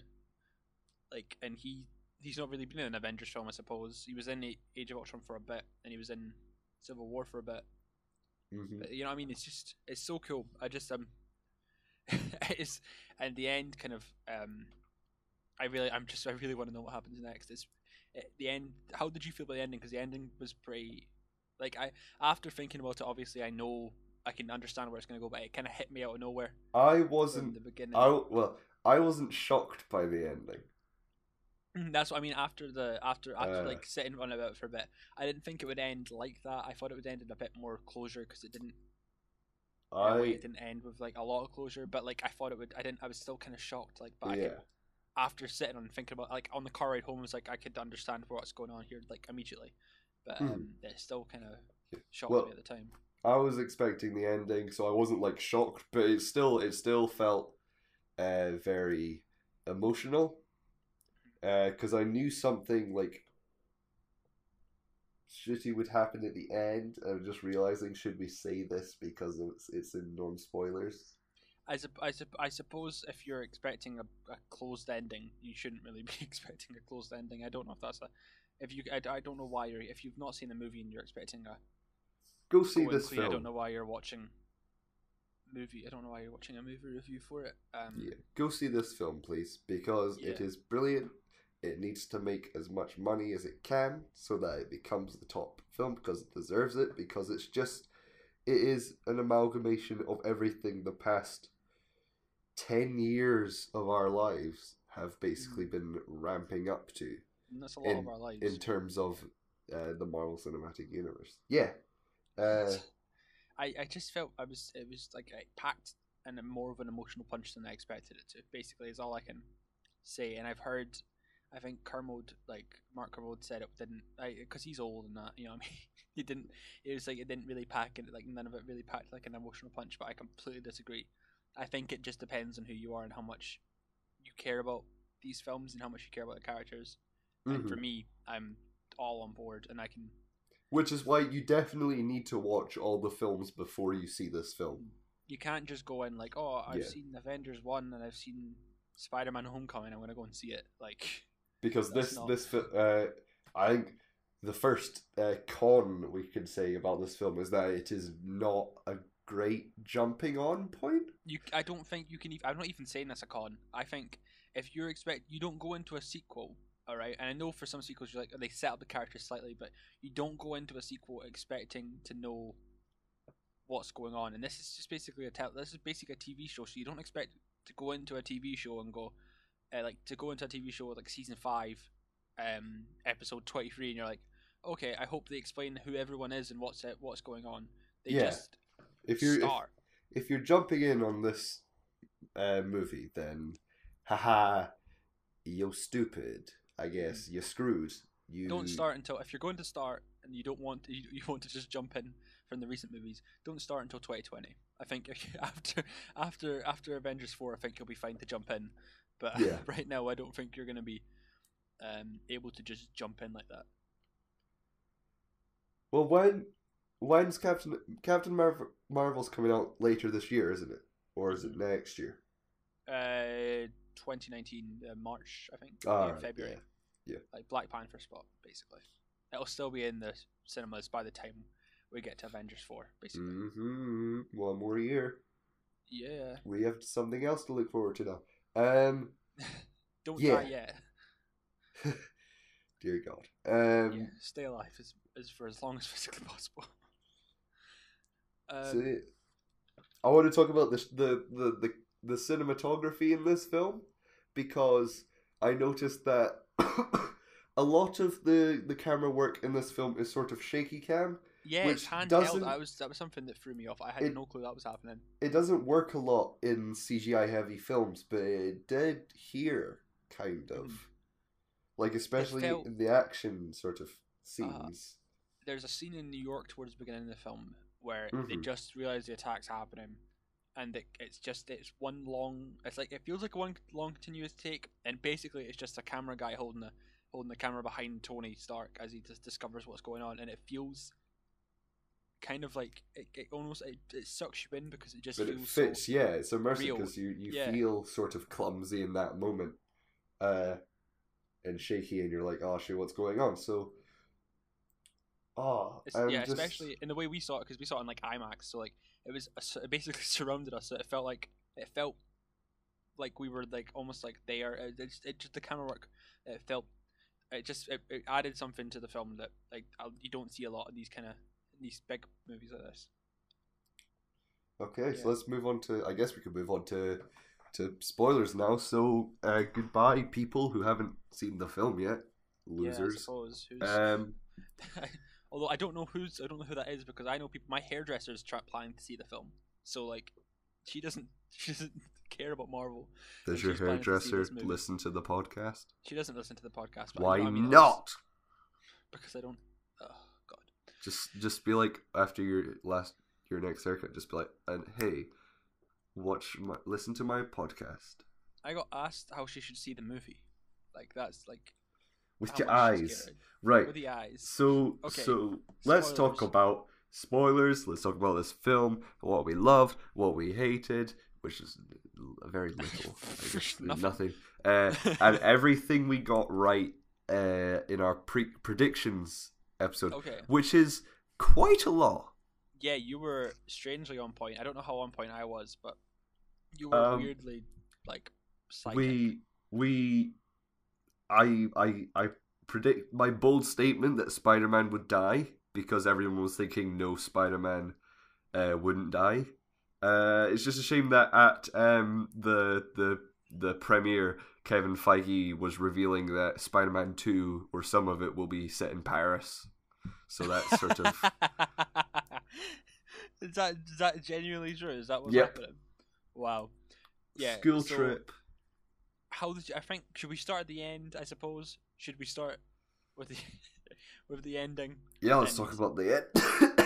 S1: Like and he he's not really been in an avengers film i suppose. He was in age of ultron for a bit and he was in Civil War for a bit.
S2: hmm
S1: But, you know, what I mean, it's just it's so cool. I just um, it's and the end kind of um, I really I'm just I really want to know what happens next. It's it, the end. How did you feel about the ending? Because the ending was pretty like I after thinking about it. Obviously, I know I can understand where it's gonna go, but it kind of hit me out of nowhere
S2: I wasn't.
S1: the beginning.
S2: I well, I wasn't shocked by the ending.
S1: That's what I mean. After the after after
S2: Uh.
S1: like sitting on about it for a bit, I didn't think it would end like that. I thought it would end in a bit more closure because it didn't
S2: I
S1: it didn't end with like a lot of closure, but like I thought it would. I didn't. I was still kind of shocked. Like, but I
S2: yeah.
S1: could, after sitting on and thinking about like on the car ride home, I was like I could understand what's going on here like immediately, but
S2: Hmm.
S1: um, it still kind of shocked
S2: Well-
S1: me at the time.
S2: I was expecting the ending, so I wasn't like shocked, but it still it still felt uh, very emotional because I knew something like shitty would happen at the end. I'm just realizing should we say this because it's it's in non spoilers.
S1: I, sup- I, sup- I suppose if you're expecting a, a closed ending, you shouldn't really be expecting a closed ending. I don't know if that's a. If you, I, I don't know why you're. If you've not seen the movie and you're expecting a
S2: Go see this
S1: clean, I don't know why you're watching movie. I don't know why you're watching a movie review for it. Um,
S2: Yeah, go see this film, please, because it
S1: Yeah.
S2: is brilliant. It needs to make as much money as it can so that it becomes the top film because it deserves it. Because it's just, it is an amalgamation of everything the past 10 years of our lives have basically been ramping up to
S1: and that's a lot of
S2: In-
S1: our lives.
S2: in terms of uh, the Marvel Cinematic Universe. Yeah. Uh,
S1: I, I just felt I was it was like it packed and more of an emotional punch than I expected it to. Basically, is all I can say. And I've heard, I think Kermode, like Mark Kermode, said it didn't, because he's old and that. You know, what I mean, he didn't. It was like it didn't really pack it. Like none of it really packed like an emotional punch. But I completely disagree. I think it just depends on who you are and how much you care about these films and how much you care about the characters. And
S2: mhm.
S1: for me, I'm all on board, and I can
S2: Which is why you definitely need to watch all the films before you see this film.
S1: you can't just go in like, oh, I've
S2: Yeah.
S1: seen Avengers one and I've seen Spider Man Homecoming. I'm gonna go and see it. Like,
S2: because
S1: That's
S2: this
S1: not-
S2: this uh, I think the first uh, con we can say about this film is that it is not a great jumping on point.
S1: you, I don't think you can. Even, I'm not even saying that's a con. I think if you're expect, you don't go into a sequel. All right, and I know for some sequels you're like they set up the characters slightly, but you don't go into a sequel expecting to know what's going on. And this is just basically a tel- this is basically a TV show, so you don't expect to go into a TV show and go uh, like to go into a TV show like season five, um, episode twenty three, and you're like, okay, I hope they explain who everyone is and what's it, what's going on. They
S2: Yeah.
S1: just
S2: If you're if, if you're jumping in on this uh, movie, then haha, you're stupid. I guess you're screwed. You
S1: Don't start until if you're going to start and you don't want to, you, you want to just jump in from the recent movies. Don't start until 2020. I think after after after Avengers four, I think you'll be fine to jump in. But
S2: Yeah.
S1: right now, I don't think you're going to be um, able to just jump in like that.
S2: Well, when when's Captain Captain Marvel, Marvel's coming out later this year, isn't it? Or is it
S1: Mm-hmm.
S2: next year?
S1: Uh, 2019 uh, March, I think, in
S2: right,
S1: February.
S2: yeah. Yeah.
S1: Like Black Panther spot, basically. It'll still be in the cinemas by the time we get to Avengers four, basically.
S2: hmm One more year.
S1: Yeah.
S2: We have something else to look forward to now. Um,
S1: Don't
S2: Yeah.
S1: die yet.
S2: dear God. Um,
S1: yeah, stay alive as, as for as long as physically possible. Um,
S2: so I want to talk about the the the the, the cinematography in this film because I noticed that a lot of the the camera work in this film is sort of shaky cam.
S1: Yeah,
S2: Which
S1: it's handheld.
S2: doesn't-
S1: That was that was something that threw me off. I had
S2: It-
S1: no clue that was happening.
S2: It doesn't work a lot in CGI heavy films, but it did here, kind of.
S1: Mhm.
S2: Like especially
S1: felt-
S2: in the action sort of scenes.
S1: There's a scene in New York towards the beginning of the film where they
S2: Mhm.
S1: just realize the attack's happening, and it, it's just it's one long. It's like it feels like one long continuous take, and basically it's just a camera guy holding the holding the camera behind Tony Stark as he just discovers what's going on, and it feels kind of like it, it almost it, it sucks you in because it just
S2: but it fits,
S1: so
S2: yeah. It's immersive because you, you
S1: Yeah.
S2: feel sort of clumsy in that moment, uh, and shaky, and you're like, "Oh shit, what's going on?" So, oh,
S1: yeah,
S2: just-
S1: especially in the way we saw it because we saw it in like IMAX. So like it was it basically surrounded us. So it felt like it felt like we were like almost like there. It, it, just, it just the camera work. It felt it just it, it added something to the film that like you don't see a lot of these kind of these big movies like this.
S2: Okay,
S1: Yeah.
S2: so let's move on to. I guess we could move on to to spoilers now. So, uh, goodbye, people who haven't seen the film yet,
S1: Yeah, I
S2: losers.
S1: suppose. Who's,
S2: um,
S1: although I don't know who's I don't know who that is because I know people. My hairdresser's tra- planning to see the film, so like she doesn't she doesn't care about Marvel.
S2: does your
S1: planning to
S2: hairdresser listen to the podcast?
S1: She doesn't listen to the podcast.
S2: Why
S1: I mean,
S2: not?
S1: Because I don't.
S2: Just just be like after your last your next haircut, just be like, and hey, watch my listen to my podcast
S1: I got asked how she should see the movie. Like that's like
S2: with your eyes, right?
S1: With the eyes.
S2: So
S1: Okay,
S2: so let's talk about spoilers. Let's talk about this film, what we loved, what we hated, which is very little, guess,
S1: Nothing.
S2: nothing, uh, and everything we got right uh, in our pre- predictions episode,
S1: Okay.
S2: which is quite a lot.
S1: Yeah, you were strangely on point. I don't know how on point I was, but you were
S2: Um,
S1: weirdly like psychic.
S2: We we I I I predict my bold statement that Spider-Man would die because everyone was thinking no Spider-Man uh, wouldn't die. Uh, it's just a shame that at um, the the the premiere, Kevin Feige was revealing that Spider-Man Two or some of it will be set in Paris. So that's sort of
S1: is that is that genuinely true? Is that what's
S2: Yep.
S1: happening? Wow. Yeah.
S2: school
S1: so
S2: trip.
S1: How did you, I think? Should we start at the end? I suppose. Should we start with the with the ending?
S2: Yeah, let's talk about the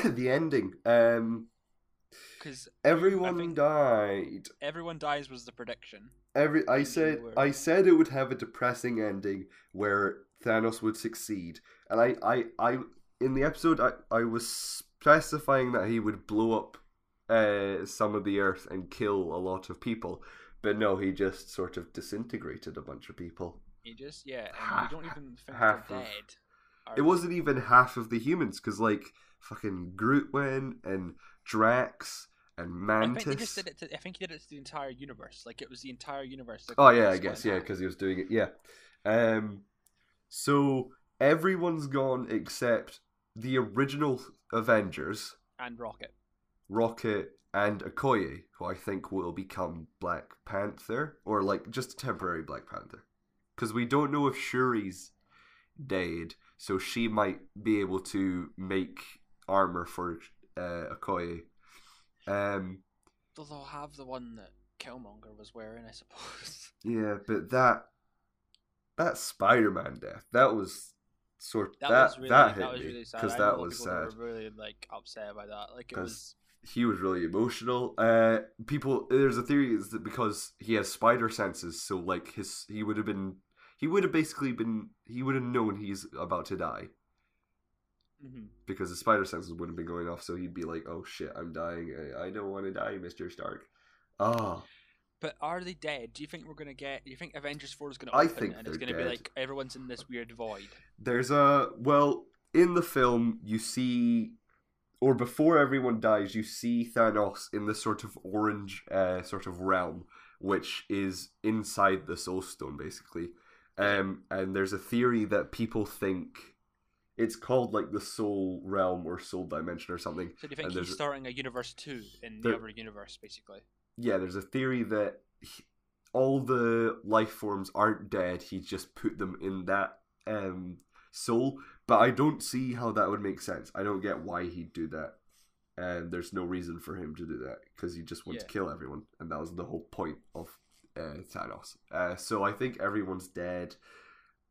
S2: en- the ending. Um,
S1: Because
S2: everyone
S1: think-
S2: died.
S1: everyone dies was the prediction.
S2: Every I said I said it would have a depressing ending where Thanos would succeed, and I I, I in the episode I, I was specifying that he would blow up uh, some of the Earth and kill a lot of people, but no, he just sort of disintegrated a bunch of people.
S1: You just yeah, and
S2: Half-
S1: we don't even think
S2: half
S1: they're
S2: of-
S1: dead. Are
S2: It wasn't even half of the humans because like fucking Groot went and Drax and
S1: I
S2: Mantis.
S1: think they just did it. To, I think he did it to the entire universe. Like it was the entire universe. that
S2: Oh yeah, I guess yeah, because he was doing it. Yeah. Um. So everyone's gone except the original Avengers,
S1: and Rocket.
S2: Rocket and Okoye, who I think will become Black Panther or like just a temporary Black Panther, because we don't know if Shuri's dead, so she might be able to make armor for uh, Okoye. Um.
S1: Though they'll have the one that Killmonger was wearing, I suppose.
S2: Yeah, but that that Spider-Man death, that was sort
S1: That,
S2: that
S1: was really
S2: that hit
S1: that was
S2: me
S1: really sad.
S2: because
S1: I know a
S2: that was sad.
S1: Were really like upset by that. Like it was.
S2: He was really emotional. Uh, people, there's a theory is that because he has spider senses, so like his, he would have been, he would have basically been, he would have known he's about to die
S1: mhm.
S2: because his spider senses wouldn't be going off. So he'd be like, "Oh shit, I'm dying. I, I don't want to die, Mister Stark." Ah,
S1: But are they dead? Do you think we're gonna get? Do you think Avengers Four is gonna
S2: I
S1: open
S2: think
S1: and it's gonna be like everyone's in this weird void?
S2: There's a well in the film you see or before everyone dies you see Thanos in this sort of orange uh, sort of realm which is inside the soul stone basically um and there's a theory that people think it's called like the Soul Realm or Soul Dimension or something.
S1: So do you think
S2: and
S1: he's starting a universe two in
S2: There-
S1: the other universe, basically?
S2: Yeah, there's a theory that he- all the life forms aren't dead. He just put them in that um, soul, but I don't see how that would make sense. I don't get why he'd do that. And there's no reason for him to do that because he just wants
S1: Yeah.
S2: to kill everyone, and that was the whole point of uh, Thanos. Uh, so I think everyone's dead,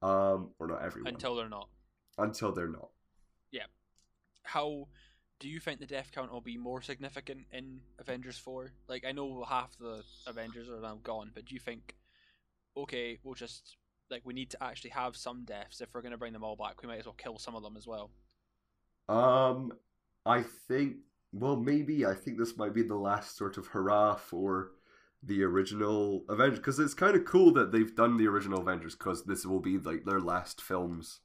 S2: um, or not everyone
S1: Until they're not.
S2: Until they're not. Yeah.
S1: How do you think the death count will be more significant in Avengers four? Like I know half the Avengers are now gone, but do you think okay, we'll just like we need to actually have some deaths if we're gonna bring them all back, we might as well kill some of them as well.
S2: Um, I think. Well, maybe I think this might be the last sort of hurrah for the original Avengers because it's kind of cool that they've done the original Avengers because this will be like their last films.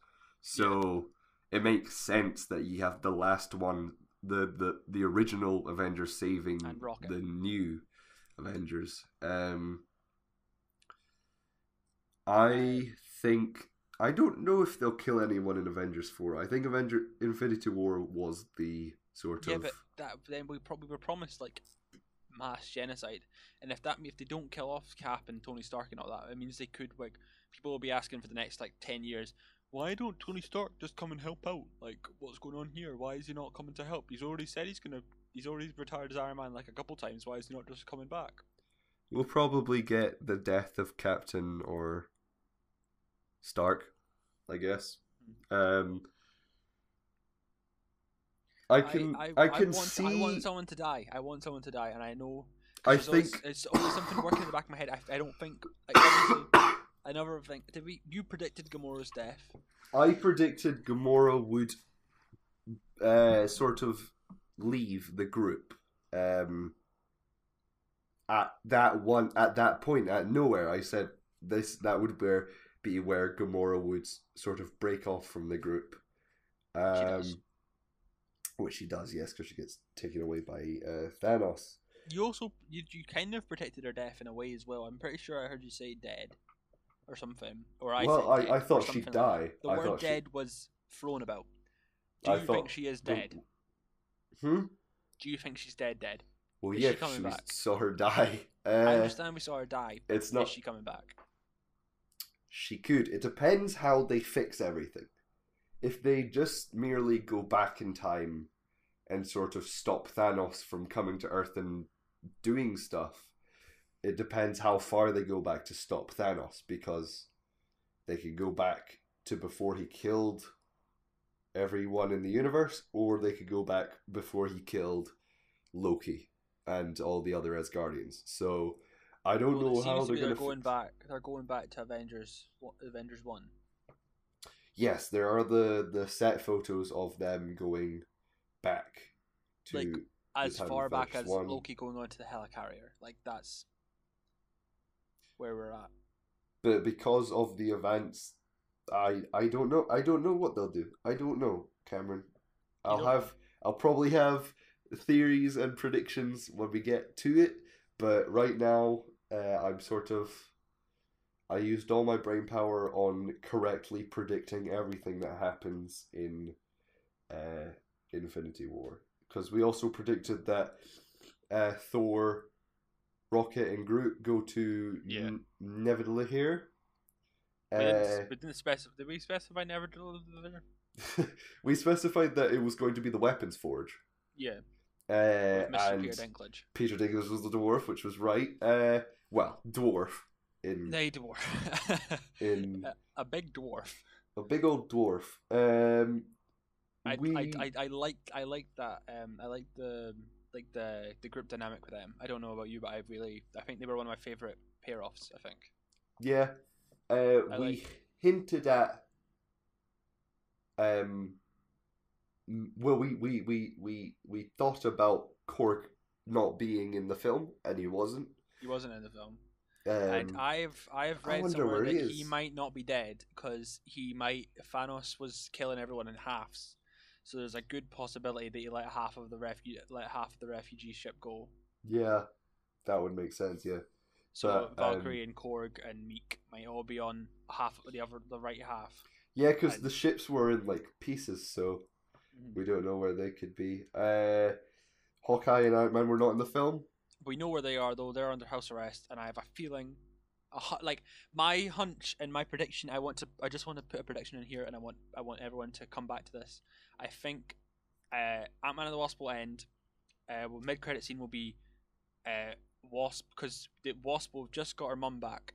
S2: So it makes sense that you have the last one, the the the original Avengers saving the new Avengers. Um, I think I don't know if they'll kill anyone in Avengers Four. I think Avenger Infinity War was the sort
S1: Yeah,
S2: of
S1: but that then we probably were promised like mass genocide, and if that if they don't kill off Cap and Tony Stark and all that, it means they could like people will be asking for the next like ten years. Why don't Tony Stark just come and help out? Like, what's going on here? Why is he not coming to help? He's already said he's gonna. He's already retired as Iron Man like a couple times. Why is he not just coming back?
S2: we'll probably get the death of Captain or Stark, I guess. Um, I can I,
S1: I,
S2: can
S1: want,
S2: see
S1: I want someone to die. I want someone to die, and I know.
S2: I
S1: there's always-
S2: think-
S1: it's always something working in the back of my head. I, I don't think. Like, obviously, thing. Did we? You predicted Gamora's death.
S2: I predicted Gamora would uh, sort of leave the group um, at that one at that point at nowhere. I said this that would where be where Gamora would sort of break off from the group. Um. Which she does, yes, because she gets taken away by uh, Thanos.
S1: You also you, you kind of predicted her death in a way as well. I'm pretty sure I heard you say dead, or something. Or I
S2: well, I, I thought she'd
S1: something like
S2: die.
S1: The
S2: I
S1: word
S2: thought she-
S1: dead was thrown about. Do
S2: I
S1: you think she is
S2: the-
S1: dead?
S2: Hmm.
S1: Do you think she's dead? Dead.
S2: Well,
S1: Is
S2: yeah,
S1: she coming
S2: we
S1: back?
S2: saw her die. Uh,
S1: I understand we saw her die.
S2: It's not.
S1: Is she coming back?
S2: She could. It depends how they fix everything. If they just merely go back in time and sort of stop Thanos from coming to Earth and doing stuff, it depends how far they go back to stop Thanos because they could go back to before he killed everyone in the universe, or they could go back before he killed Loki and all the other Asgardians. So I don't
S1: Well,
S2: know how they're going
S1: they're going back. They're going back to Avengers. Avengers one.
S2: Yes, there are the the set photos of them going back to
S1: Like, As far back as
S2: one.
S1: Loki going on to the helicarrier. Like that's where we're at.
S2: but because of the events I I don't know I don't know what they'll do. I don't know, Cameron. I'll have I'll probably have theories and predictions when we get to it, but right now uh, I'm sort of I used all my brain power on correctly predicting everything that happens in uh, Infinity War because we also predicted that uh, Thor, Rocket, and Groot go to
S1: Yeah.
S2: N- Nidavellir.
S1: We didn't,
S2: Uh,
S1: we didn't specify. Did we specify never there?
S2: we specified that it was going to be the Weapons Forge.
S1: Yeah,
S2: Uh, and
S1: Peter Dinklage.
S2: Peter Dinklage was the dwarf, which was right. Uh, well, dwarf in
S1: They dwarf.
S2: in
S1: a, a big dwarf.
S2: a big old dwarf. Um,
S1: I,
S2: we
S1: I, I, I like I like that. Um, I like the like the the group dynamic with them. I don't know about you, but I really I think they were one of my favorite pair offs. I think.
S2: yeah, uh,
S1: I
S2: we
S1: like-
S2: hinted at. Um, well, we, we, we, we, we thought about Korg not being in the film, and he wasn't.
S1: He wasn't in the film,
S2: Um,
S1: and I've I've read somewhere
S2: where he
S1: that he might not be dead because he might Thanos was killing everyone in halves. So there's a good possibility that you let half of the refu- let half of the refugee ship go.
S2: yeah, that would make sense. Yeah.
S1: So
S2: But, um,
S1: Valkyrie and Korg and Miek might all be on half the other the right half.
S2: Yeah, because the ships were in like pieces, so
S1: Mhm.
S2: we don't know where they could be. Uh, Hawkeye and Ant Man were not in the film.
S1: We know where they are though. They're under house arrest, and I have a feeling, a like my hunch and my prediction. I want to. I just want to put a prediction in here, and I want. I want everyone to come back to this. I think, uh, Ant Man and the Wasp will end. Uh, well, mid credit scene will be, uh, Wasp because the Wasp will just got her mum back,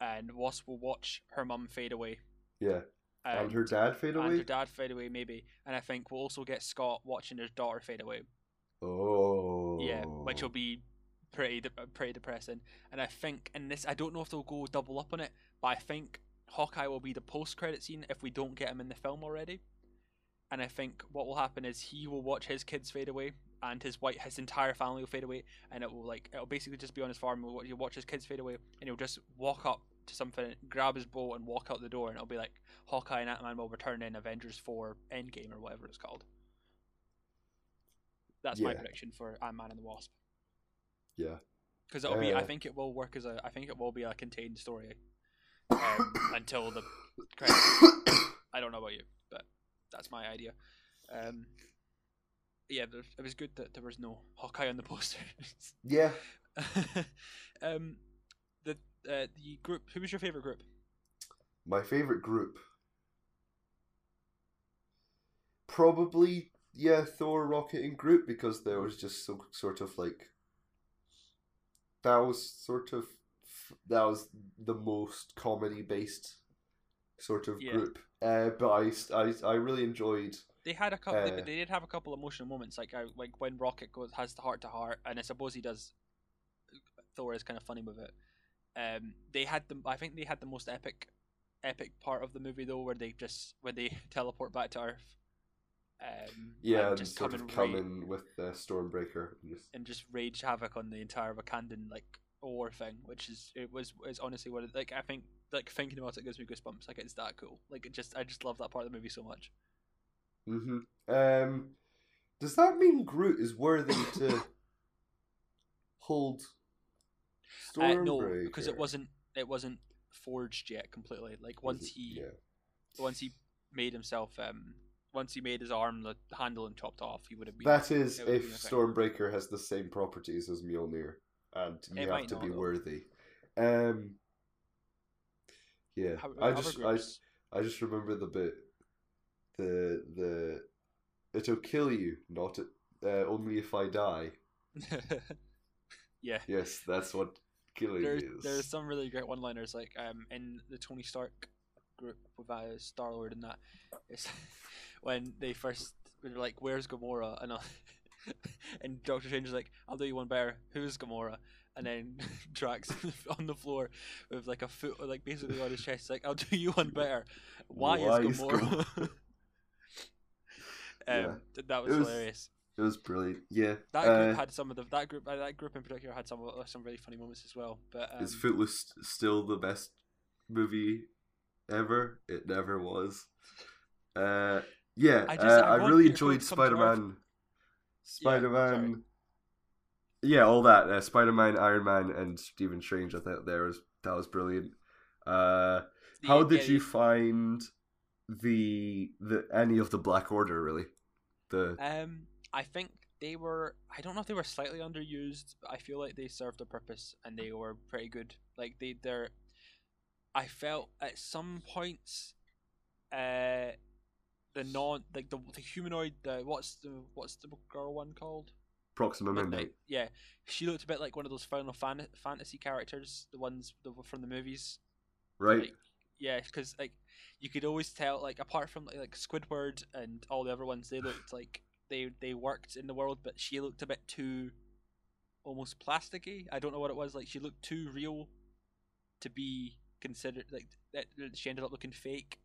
S1: and Wasp will watch her mum fade away.
S2: Yeah, and her dad fade away.
S1: and
S2: away.
S1: her dad fade away maybe, and I think we'll also get Scott watching his daughter fade away.
S2: Oh,
S1: Yeah, which will be pretty de- pretty depressing. And I think, in this, I don't know if they'll go double up on it, but I think Hawkeye will be the post credit scene if we don't get him in the film already. And I think what will happen is he will watch his kids fade away, and his white his entire family will fade away, and it will like it'll basically just be on his farm. He'll, he'll watch his kids fade away, and he'll just walk up to something, grab his bow, and walk out the door, and it'll be like Hawkeye and Ant Man will return in Avengers Four Endgame or whatever it's called. That's my prediction for Ant Man and the Wasp
S2: Yeah,
S1: because it'll be. I
S2: Uh,
S1: think it will work as a. I think it will be a contained story um, until the. I don't know about you, but that's my idea. Um, yeah, there, it was good that there was no Hawkeye on the poster.
S2: yeah.
S1: um, the uh, the group. Who was your favorite group?
S2: My favorite group, probably yeah, Thor, Rocket, and Groot because there was just so sort of like that was sort of that was the most comedy based sort of
S1: Yeah.
S2: group. Uh, but I, I I really enjoyed
S1: They had a couple. they,
S2: Uh,
S1: they did have a couple emotional moments, like I, like when Rocket goes has the heart to heart, and I suppose he does. Thor is kind of funny with it. Um, they had the. I think they had the most epic, epic part of the movie though, where they just when they teleport back to Earth. Um,
S2: yeah,
S1: and
S2: and
S1: just
S2: sort
S1: come
S2: of
S1: and
S2: come
S1: ra-
S2: in with uh, Stormbreaker. and just-
S1: and just rage havoc on the entire Wakandan like war thing, which is it was is honestly what it, like I think like thinking about it gives me goosebumps. Like it's that cool. Like it just I just love that part of the movie so much.
S2: hmm Um, does that mean Groot is worthy to hold
S1: Uh,
S2: Stormbreaker?
S1: no, because it wasn't it wasn't forged yet completely. Like once he
S2: yeah.
S1: once he made himself um once he made his arm the handle and chopped off, he would have been.
S2: That is if
S1: be a thing.
S2: Stormbreaker has the same properties as Mjolnir, and you
S1: It
S2: have to be
S1: though.
S2: worthy. Um, yeah,
S1: How-
S2: I just I,
S1: groups-
S2: I just remember the bit, the the it'll kill you, not it, uh, only if I die.
S1: yeah.
S2: Yes, that's what killing
S1: There's
S2: is.
S1: there's some really great one liners like um in the Tony Stark group with uh, Star Lord and that. It's when they first they're like, "Where's Gamora?" and and Doctor Strange is like, "I'll do you one better. Who's Gamora?" And then Drax on the floor with like a foot, like basically on his chest, like, "I'll do you one better. Why,
S2: Why
S1: is
S2: is
S1: Gamora?" um,
S2: Yeah.
S1: that was,
S2: was-
S1: hilarious.
S2: It was brilliant. Yeah,
S1: That
S2: uh,
S1: group had some of the that group uh, that group in particular had some uh, some really funny moments as well. But um,
S2: is Footloose still the best movie ever? It never was. Uh, yeah,
S1: I just-
S2: uh,
S1: I
S2: I, really enjoyed
S1: to come to Earth.
S2: Spider Man. Spider Man. Yeah, all that. Uh, Spider Man, Iron Man, and Stephen Strange. I thought there was that was brilliant. Uh,
S1: the-
S2: how
S1: yeah,
S2: did you find the the any of the Black Order? Really, the
S1: Um, I think they were. I don't know if they were slightly underused, but I feel like they served a purpose and they were pretty good. Like they, they're. I felt at some points, uh, the non like the the humanoid. The what's the what's the girl one called?
S2: Proxima Midnight.
S1: Yeah, she looked a bit like one of those Final Fan- Fantasy characters, the ones the, from the movies.
S2: Right.
S1: Like, yeah, because like you could always tell, like apart from like, like Squidward and all the other ones, they looked like they they worked in the world, but she looked a bit too almost plasticky. I don't know what it was. Like she looked too real to be considered. Like that, she ended up looking fake.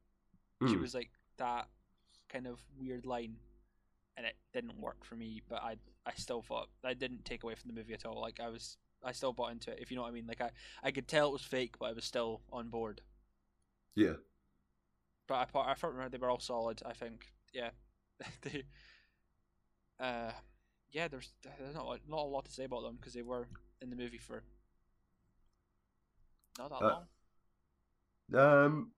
S1: She
S2: Mm.
S1: was like that kind of weird line, and it didn't work for me. But I I still thought I didn't take away from the movie at all. Like I was I still bought into it. If you know what I mean. Like I I could tell it was fake, but I was still on board.
S2: yeah.
S1: But I thought I thought remember they were all solid. I think yeah. they, uh, yeah. There's there's not a- not a lot to say about them because they were in the movie for not that
S2: Uh,
S1: long.
S2: Um,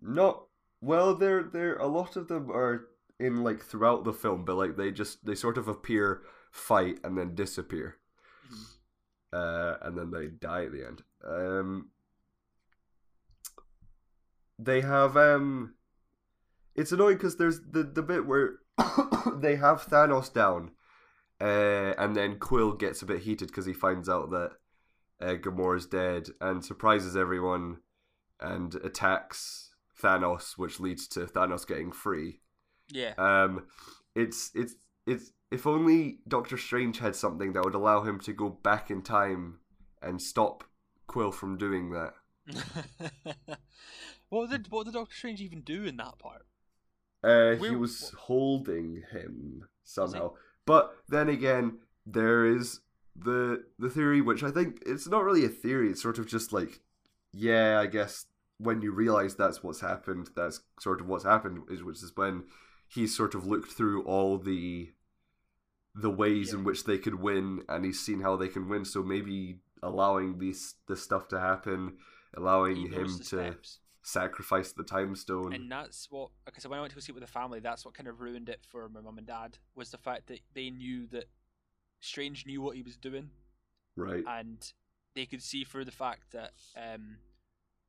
S2: not Well, they're they're a lot of them are in like throughout the film, but like they just they sort of appear, fight, and then disappear,
S1: Mhm.
S2: uh, and then they die at the end. Um, they have um, it's annoying because there's the the bit where they have Thanos down, uh, and then Quill gets a bit heated because he finds out that uh, Gamora's dead and surprises everyone and attacks Thanos, which leads to Thanos getting free.
S1: Yeah.
S2: Um, it's it's it's if only Doctor Strange had something that would allow him to go back in time and stop Quill from doing that.
S1: what did what did Doctor Strange even do in that part?
S2: Uh, he was holding him somehow, but then again, there is the the theory, which I think it's not really a theory. It's sort of just like, yeah, I guess when you realize that's what's happened, that's sort of what's happened. Is which is when he's sort of looked through all the the ways in which they could win, and he's seen how they can win. So maybe allowing these this stuff to happen, allowing him to
S1: steps.
S2: sacrifice the time stone.
S1: And that's what because when I went to go see it with the family, that's what kind of ruined it for my mum and dad was the fact that they knew that Strange knew what he was doing,
S2: right.
S1: and they could see through the fact that um,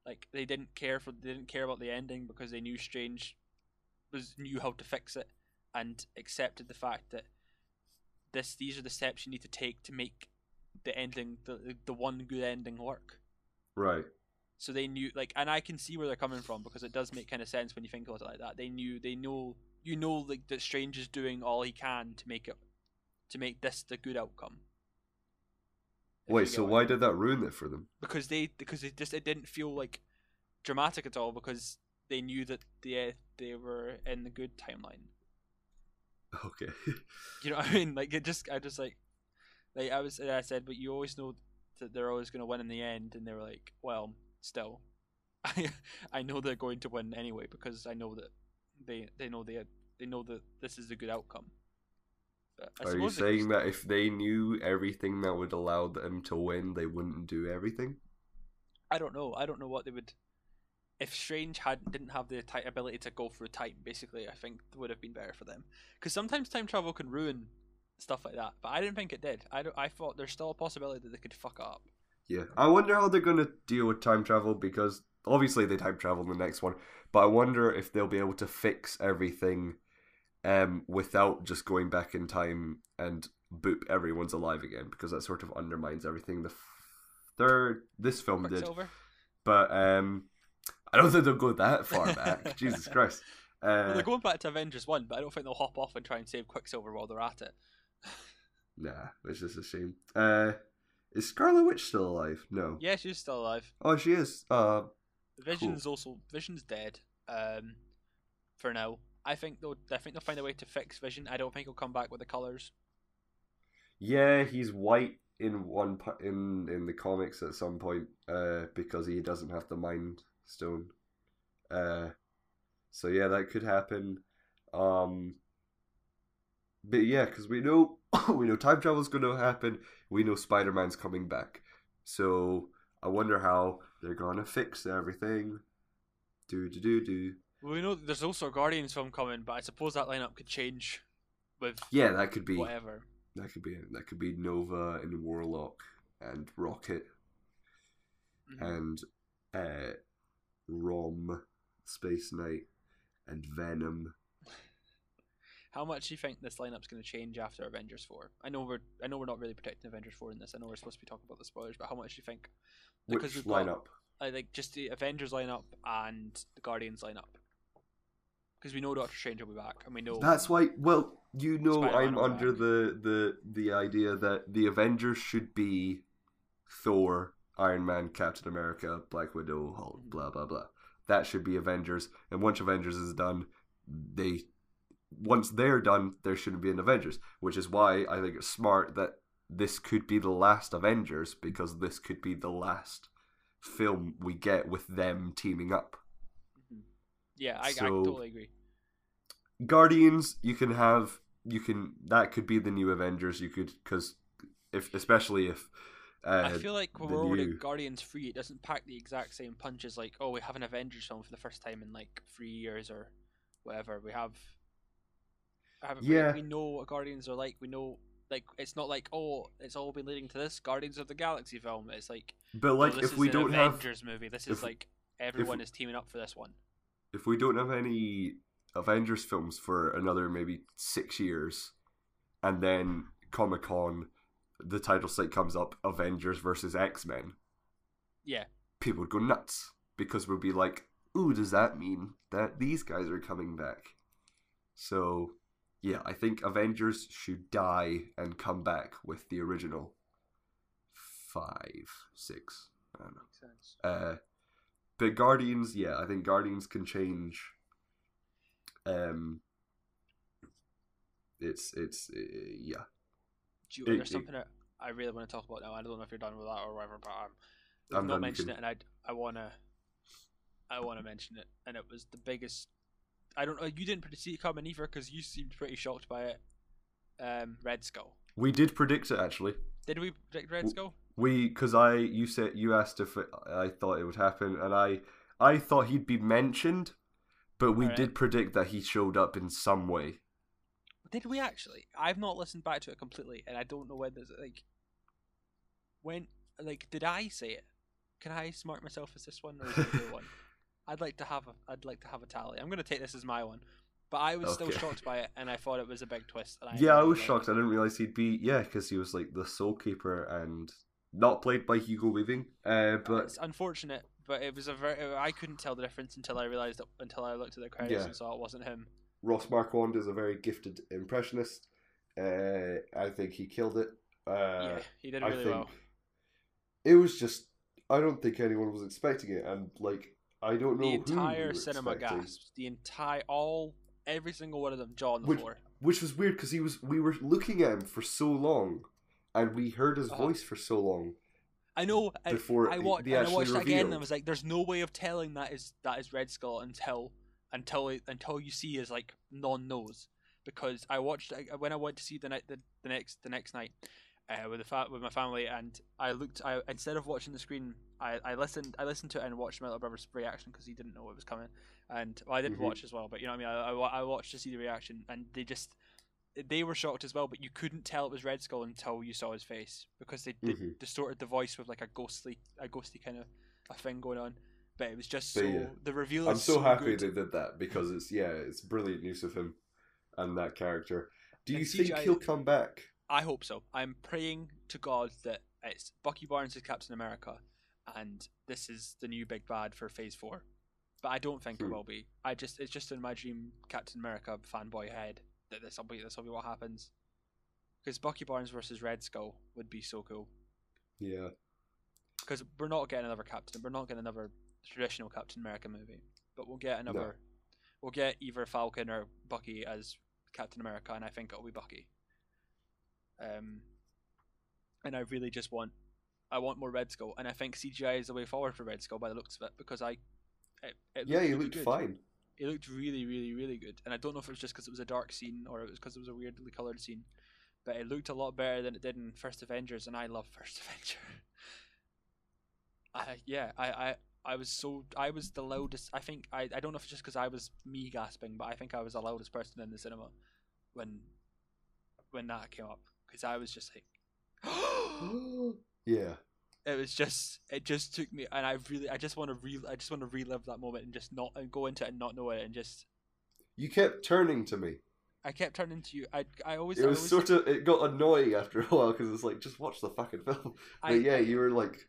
S1: like they didn't care for they didn't care about the ending because they knew Strange was knew how to fix it and accepted the fact that this these are the steps you need to take to make the ending the the one good ending work.
S2: Right.
S1: So they knew, like, and I can see where they're coming from because it does make kind of sense when you think about it like that. They knew, they know, you know, like that Strange is doing all he can to make it, to make this the good outcome.
S2: Wait, so
S1: I
S2: why
S1: mean.
S2: did that ruin it for them?
S1: Because they, because it just it didn't feel like dramatic at all because they knew that they uh, they were in the good timeline.
S2: Okay.
S1: You know what I mean? Like it just, I just like, like I was, I said, but you always know that they're always going to win in the end, and they were like, well, still, I, I know they're going to win anyway because I know that they, they know they, they know that this is a good outcome. I
S2: Are you saying that if they knew everything that would allow them to win, they wouldn't do everything?
S1: I don't know. I don't know what they would. If Strange had didn't have the ability to go through time, basically, I think it would have been better for them. Because sometimes time travel can ruin stuff like that, but I didn't think it did. I don't, I thought there's still a possibility that they could fuck up.
S2: Yeah. I wonder how they're going to deal with time travel because obviously they time travel in the next one, but I wonder if they'll be able to fix everything um, without just going back in time and boop, everyone's alive again because that sort of undermines everything the third this film did.
S1: Quicksilver.
S2: But um, I don't think they'll go that far back. Jesus Christ. Uh,
S1: Well, they're going back to Avengers One, but I don't think they'll hop off and try and save Quicksilver while they're at it.
S2: Nah, it's just a shame. Uh, is Scarlet Witch still alive? No.
S1: Yeah, she's still alive.
S2: Oh, she is. Uh,
S1: Vision's also Vision's dead. Um, for now, I think they'll I think they'll find a way to fix Vision. I don't think he'll come back with the colors.
S2: yeah, he's white in one in in the comics at some point. Uh, because he doesn't have the Mind Stone. Uh, so yeah, that could happen. Um, but yeah, because we know we know time travel's going to happen. We know Spider Man's coming back. So I wonder how they're gonna fix everything. Do do do do.
S1: Well, we know there's also a Guardians film coming, but I suppose that lineup could change with
S2: Yeah, that could be
S1: whatever.
S2: that could be it. That could be Nova and Warlock and Rocket
S1: Mhm.
S2: and uh, Rom, Space Knight, and Venom.
S1: How much do you think this lineup's going to change after Avengers Four? I know we're I know we're not really protecting Avengers Four in this. I know we're supposed to be talking about the spoilers, but how much do you think? Because
S2: Which
S1: we've got-
S2: lineup?
S1: I like just the Avengers lineup and the Guardians lineup. Because we know Doctor Strange will be back, and we know
S2: That's why. Well, you know,
S1: Spider-Man
S2: I'm under
S1: back.
S2: the the the idea that the Avengers should be Thor, Iron Man, Captain America, Black Widow, Hulk,
S1: Mhm.
S2: blah blah blah. That should be Avengers, and once Avengers is done, they once they're done, there shouldn't be an Avengers, which is why I think it's smart that this could be the last Avengers because this could be the last film we get with them teaming up.
S1: Yeah, I, I totally agree.
S2: Guardians, you can have you can that could be the new Avengers. You could because if especially if Uh,
S1: I feel like when we're already
S2: new-
S1: at Guardians Three, it doesn't pack the exact same punch as like, oh, we have an Avengers film for the first time in like three years or whatever. We have, have
S2: Yeah.
S1: we, know what Guardians are like. We know like it's not like oh, it's all been leading to this Guardians of the Galaxy film. It's like,
S2: but
S1: oh,
S2: like,
S1: this
S2: if
S1: is
S2: we
S1: an
S2: don't have
S1: Avengers movie, this is
S2: if-
S1: like everyone
S2: we-
S1: is teaming up for this one.
S2: If we don't have any Avengers films for another maybe six years, and then Comic Con, the title slate comes up Avengers versus X Men,
S1: Yeah,
S2: people would go nuts because we'll be like, "Ooh, does that mean that these guys are coming back?" So, yeah, I think Avengers should die and come back with the original five, six. I don't know.
S1: makes sense.
S2: Uh, but Guardians, yeah, I think Guardians can change. Um, it's it's uh, yeah.
S1: Do you,
S2: It-
S1: there's something I really want to talk about now. I don't know if you're done with that or whatever, but um,
S2: I'm
S1: not
S2: done, you
S1: mentioned
S2: can-
S1: it, and I I wanna I wanna mention it, and it was the biggest. I don't know. You didn't predict- see it coming either because you seemed pretty shocked by it. Um, Red Skull.
S2: We did predict it actually.
S1: Did we predict Red Skull?
S2: We because I you said you asked if it, I thought it would happen, and I I thought he'd be mentioned, but we
S1: Alright.
S2: did predict that he showed up in some way.
S1: Did we actually? I've not listened back to it completely, and I don't know whether like when like did I say it? Can I smart myself as this one or is it your one? I'd like to have a I'd like to have a tally. I'm gonna take this as my one, but I was still shocked by it, and I thought it was a big twist. And I
S2: yeah, I was shocked.
S1: it.
S2: I didn't realize he'd be yeah, because he was like the Soul Keeper and not played by Hugo Weaving. Uh, but
S1: it's unfortunate, but it was a very I couldn't tell the difference until I realized it, until I looked at the credits
S2: Yeah.
S1: and saw it wasn't him.
S2: Ross Marquand is a very gifted impressionist. Uh, I think he killed it. Uh,
S1: yeah, he did
S2: I
S1: really
S2: think
S1: well.
S2: it was just. I don't think anyone was expecting it, and like I don't know
S1: The entire cinema
S2: expecting.
S1: gasped. The entire all every single one of them jaw on the
S2: Which-
S1: floor.
S2: which was weird because he was. We were looking at him for so long, and we heard his
S1: Uh-huh.
S2: voice for so long.
S1: I know.
S2: Before
S1: I
S2: he-
S1: watched, and I watched it again, and I was like, "There's no way of telling that is that is Red Skull until until it, until you see his like non nose." Because I watched I- when I went to see the night the, the next the next night uh, with the fa- with my family, and I looked. I instead of watching the screen, I, I listened. I listened to it and watched my little brother's reaction because he didn't know it was coming, and well, I didn't
S2: Mhm.
S1: watch as well. But you know what I mean. I, I, I watched to see the reaction, and they just they were shocked as well, but you couldn't tell it was Red Skull until you saw his face because they, they
S2: Mhm.
S1: distorted the voice with like a ghostly, a ghostly kind of a thing going on. But it was just so
S2: yeah.
S1: the reveal.
S2: I'm
S1: is
S2: so, happy
S1: good.
S2: they did that because it's yeah, it's brilliant use of him and that character. Do you
S1: And
S2: think
S1: CGI
S2: he'll come back?
S1: I hope so. I'm praying to God that it's Bucky Barnes as Captain America, and this is the new big bad for Phase Four. But I don't think it
S2: Hmm.
S1: will be. I just it's just in my dream Captain America fanboy head that this will be this will be what happens. Because Bucky Barnes versus Red Skull would be so cool.
S2: Yeah.
S1: because we're not getting another Captain. We're not getting another traditional Captain America movie, but we'll get another. We'll get either Falcon or Bucky as Captain America, and I think it'll be Bucky. Um, and I really just want, I want more Red Skull, and I think CGI is the way forward for Red Skull by the looks of it because I, it, it
S2: Yeah, he
S1: really
S2: looked
S1: good.
S2: fine.
S1: It looked really, really, really good, and I don't know if it was just because it was a dark scene or it was because it was a weirdly colored scene, but it looked a lot better than it did in First Avengers, and I love First Avenger. I yeah, I I. I was so I was the loudest. I think I, I don't know if it's just because I was me gasping, but I think I was the loudest person in the cinema when when that came up because I was just like,
S2: yeah.
S1: It was just it just took me, and I really I just want to re I just want to relive that moment and just not and go into it and not know it and just
S2: You kept turning to me.
S1: I kept turning to you. I I always
S2: It was
S1: always,
S2: sort of it got annoying after a while because it's like just watch the fucking film. But
S1: I,
S2: yeah, you were like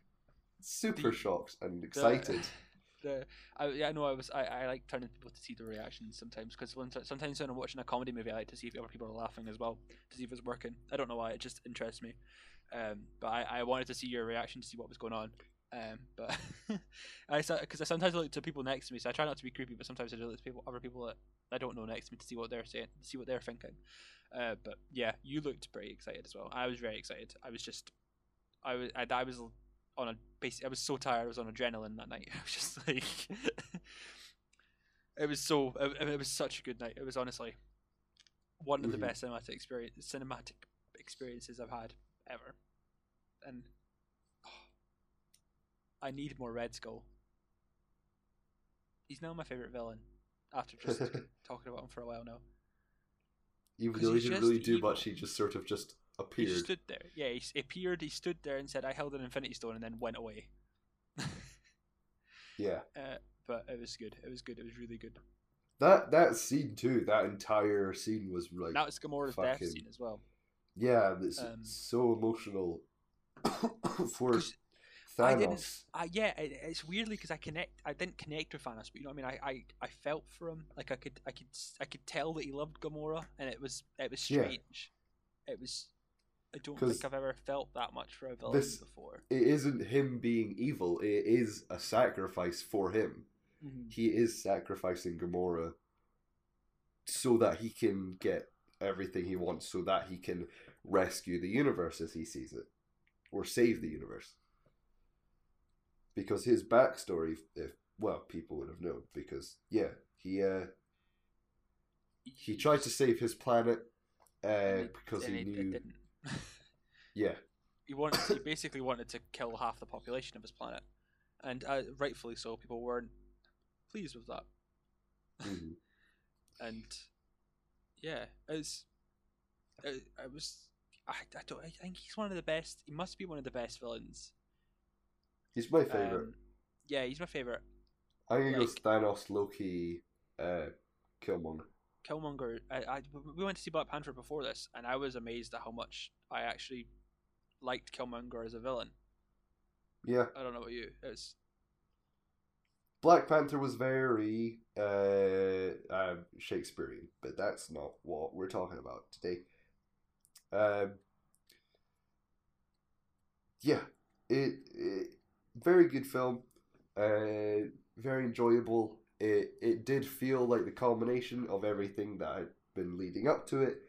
S2: super
S1: The-
S2: shocked and excited.
S1: the I yeah no I was I, I like turning people to see the reactions sometimes because sometimes when I'm watching a comedy movie I like to see if other people are laughing as well to see if it's working I don't know why it just interests me um but I, I wanted to see your reaction to see what was going on um but I because I sometimes look to people next to me so I try not to be creepy but sometimes I do look to people other people that I don't know next to me to see what they're saying see what they're thinking uh but yeah you looked pretty excited as well I was very excited I was just I was I, I was on a basic. I was so tired. I was on adrenaline that night. I was just like, it was so. It, it was such a good night. It was honestly one of the best cinematic experience, cinematic experiences I've had ever. And I need more Red Skull. He's now my favorite villain. After just talking about him for a while now.
S2: Even
S1: 'Cause
S2: though he didn't really do
S1: evil.
S2: much, he just sort of just appeared.
S1: just stood there. Yeah, he appeared. He stood there and said, "I held an Infinity Stone," and then went away.
S2: Yeah,
S1: uh, but it was good. It was good. It was really good.
S2: that that scene too. That entire scene was like,
S1: that was Gamora's death
S2: fucking-
S1: scene as well.
S2: Yeah, it's
S1: um,
S2: so emotional for
S1: 'Cause I didn't-
S2: Thanos.
S1: Uh, yeah, it, it's weirdly because I connect. I didn't connect with Thanos, but you know what I mean. I, I, I felt for him. Like I could, I could, I could tell that he loved Gamora, and it was, it was
S2: Yeah.
S1: strange. It was. I don't think I've ever felt that much for a villain
S2: this-
S1: before.
S2: It isn't him being evil. It is a sacrifice for him.
S1: Mhm.
S2: He is sacrificing Gamora so that he can get everything he wants, so that he can rescue the universe as he sees it, or save the universe. Because his backstory, if well, people would have known. Because yeah, he uh, he tried to save his planet uh,
S1: And it-
S2: because
S1: and
S2: he
S1: it- it
S2: knew.
S1: didn't.
S2: Yeah,
S1: he wanted. He basically wanted to kill half the population of his planet, and uh, rightfully so. People weren't pleased with that.
S2: mhm.
S1: and yeah, it's it, I was I, I don't I think he's one of the best. He must be one of the best villains.
S2: he's my favorite.
S1: Um, yeah, he's my favorite.
S2: I think it was
S1: like-
S2: Thanos, Loki, uh, Killmonger.
S1: Killmonger. I, I we went to see Black Panther before this, and I was amazed at how much I actually liked Killmonger as a villain.
S2: Yeah,
S1: I don't know about you. It's
S2: Black Panther was very uh, uh, Shakespearean, but that's not what we're talking about today. Um, yeah, it, it very good film, uh, very enjoyable. It it did feel like the culmination of everything that had been leading up to it.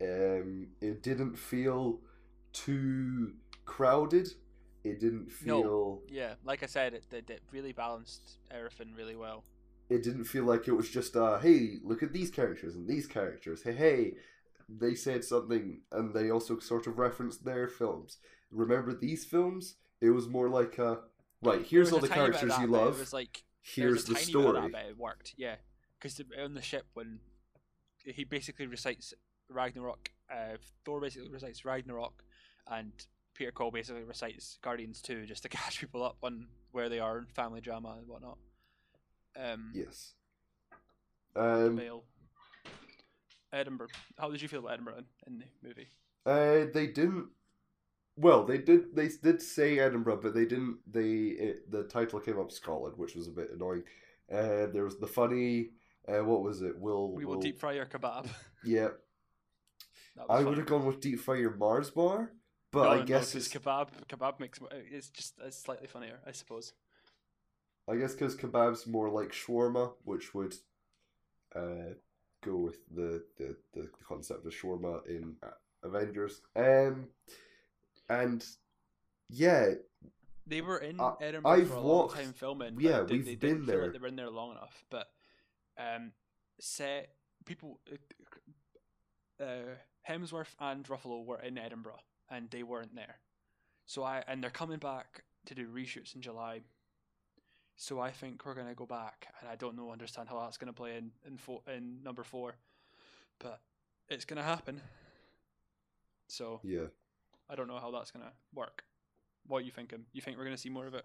S2: Um, it didn't feel too crowded. It didn't
S1: No.
S2: feel.
S1: yeah, like I said, it, it, it really balanced everything really well.
S2: it didn't feel like it was just uh hey look at these characters and these characters hey hey they said something and they also sort of referenced their films remember these films it was more like uh right here's all the
S1: a tiny bit of
S2: characters you love
S1: It was like
S2: here's the
S1: bit
S2: story
S1: that, it worked. Yeah, because on the ship when he basically recites Ragnarok, uh, Thor basically recites Ragnarok, and Peter Quill basically recites Guardians Two just to catch people up on where they are in family drama and whatnot. Um,
S2: yes um
S1: Bale. Edinburgh. How did you feel about Edinburgh in, the movie?
S2: uh they didn't well they did they did say edinburgh but they didn't they it, the title came up scotland which was a bit annoying uh there was the funny uh what was it will
S1: We will deep fry your kebab.
S2: yeah I
S1: funny.
S2: would have gone with deep fry your Mars bar, but I guess it's,
S1: kebab. Kebab makes it's just it's slightly funnier, I suppose.
S2: I guess because kebab's more like shawarma, which would uh, go with the, the, the concept of shawarma in Avengers. Um, and yeah,
S1: They were in
S2: I-
S1: Edinburgh
S2: I've
S1: for a
S2: walked-
S1: long time filming.
S2: yeah, we've been there.
S1: Like they were in there long enough, but um, set people. Uh, Hemsworth and Ruffalo were in Edinburgh, and they weren't there. So I and they're coming back to do reshoots in July. So I think we're gonna go back, and I don't know understand how that's gonna play in in, fo- in number four, but it's gonna happen. So
S2: yeah.
S1: I don't know how that's gonna work. What are you thinking? You think we're gonna see more of it?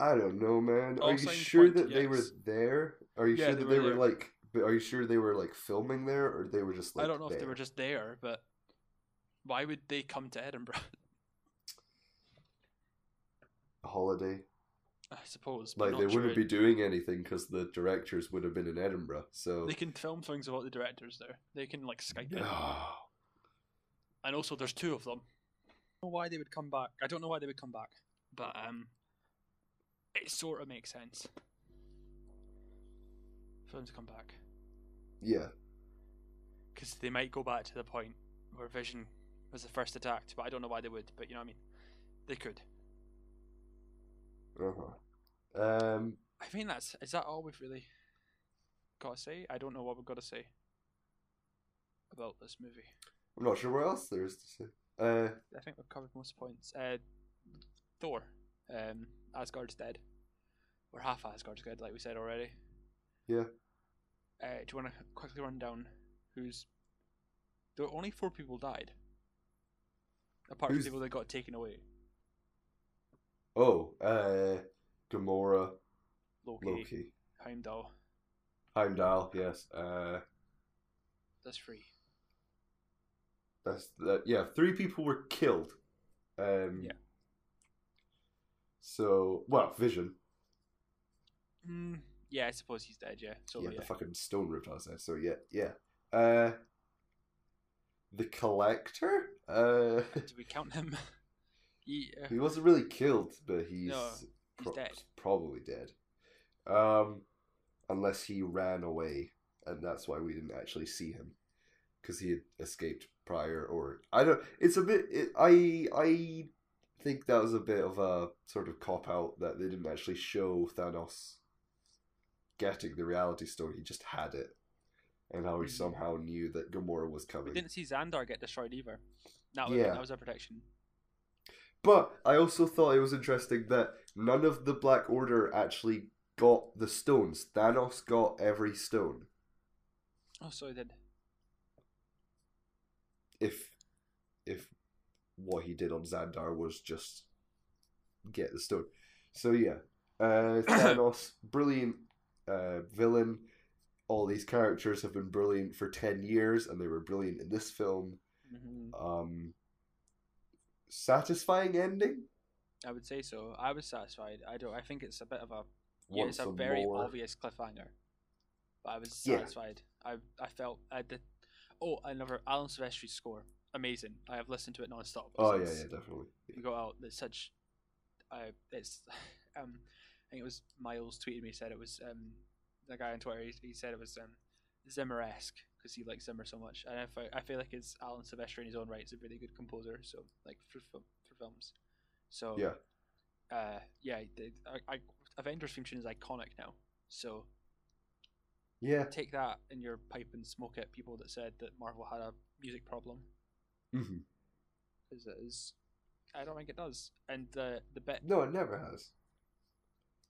S2: I don't know, man.
S1: All
S2: Are you sure
S1: point
S2: that they were there? Are you
S1: Yeah,
S2: sure
S1: they
S2: that
S1: were
S2: they were
S1: there.
S2: like? But are you sure they were like filming there, or they were just like?
S1: I don't know if they were just there, but why would they come to Edinburgh?
S2: a holiday.
S1: I suppose. But
S2: Like they wouldn't be doing anything because the directors would have been in Edinburgh. So
S1: They can film things about the directors there. They can like Skype it,
S2: Oh,
S1: and also there's two of them. I don't know why they would come back. I don't know why they would come back, but um, it sort of makes sense for them to come back
S2: yeah.
S1: because they might go back to the point where Vision was the first attacked, but I don't know why they would. But you know what I mean? They could.
S2: Uh huh. Um.
S1: I think that's is that all we've really got to say? I don't know what we've got to say about this movie.
S2: I'm not sure what else there is to say. Uh.
S1: I think we've covered most points. Uh, Thor. Um, Asgard's dead, or half Asgard's dead, like we said already.
S2: Yeah.
S1: Uh, do you want to quickly run down who's? There were only four people died. Apart
S2: Who's-
S1: from people that got taken away.
S2: Oh, uh, Gamora,
S1: Loki,
S2: Loki,
S1: Heimdall.
S2: Heimdall. Yes. Uh,
S1: That's free.
S2: that's that. Yeah, three people were killed. Um,
S1: Yeah.
S2: So, well, Vision.
S1: Mm, yeah, I suppose he's dead. Yeah. So
S2: yeah,
S1: yeah.
S2: the fucking stone ripped out his head. So yeah, yeah. Uh, the collector. Uh,
S1: Do we count him? he, uh,
S2: he wasn't really killed, but he's,
S1: No, he's
S2: pro-
S1: dead.
S2: Probably dead. Um, unless he ran away, and that's why we didn't actually see him, because he had escaped prior. Or I don't. It's a bit. It, I I think that was a bit of a sort of cop out that they didn't actually show Thanos getting the Reality Stone. He just had it, and how he
S1: Mhm.
S2: somehow knew that Gamora was coming.
S1: we didn't see Xandar get destroyed either. That was,
S2: Yeah.
S1: that was a prediction.
S2: But I also thought it was interesting that none of the Black Order actually got the stones. Thanos got every stone.
S1: Oh, so he did.
S2: If if what he did on Xandar was just get the stone. So yeah. Uh Thanos, brilliant uh villain. All these characters have been brilliant for ten years and they were brilliant in this film.
S1: Hmm
S2: Um satisfying ending?
S1: I would say so. I was satisfied. I don't. I think it's a bit of a. Yeah, it's a very
S2: more?
S1: obvious cliffhanger. But I was
S2: Yeah.
S1: satisfied. I I felt I did. Oh, another Alan Silvestri score. Amazing. I have listened to it non-stop.
S2: Oh yeah, yeah, definitely.
S1: We got out. It's such. I it's. Um, I think it was Miles tweeted me said it was um the guy on Twitter. He, he said it was um Zimmer esque because he likes Zimmer so much, and I feel, I feel like it's Alan Silvestri in his own right is a really good composer. So like for for, films. So
S2: Yeah.
S1: uh, yeah, the, I, I, Avengers theme tune is iconic now. So
S2: Yeah.
S1: take that in your pipe and smoke it. People that said that Marvel had a music problem, because it is. I don't think it does. And the the bit,
S2: No, it never has.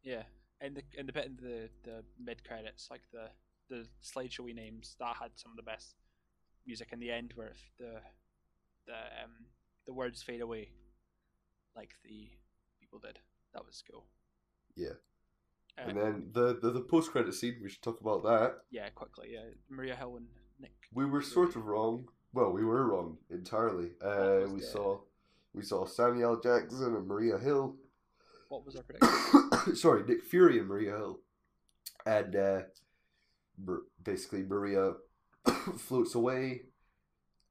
S1: yeah, and the and the bit in the the mid credits, like the the slideshowy names, that had some of the best music. In the end, where if the the um the words fade away, like the people did. That was cool.
S2: Yeah.
S1: Uh,
S2: And then the the, the post credit scene, we should talk about that.
S1: yeah, quickly. Yeah, Maria Hill and Nick.
S2: We were sort of wrong. Well, we were wrong entirely. Uh, we
S1: dead.
S2: saw we saw Samuel Jackson and Maria Hill.
S1: What was our prediction?
S2: Sorry, Nick Fury and Maria Hill, and uh, basically Maria floats away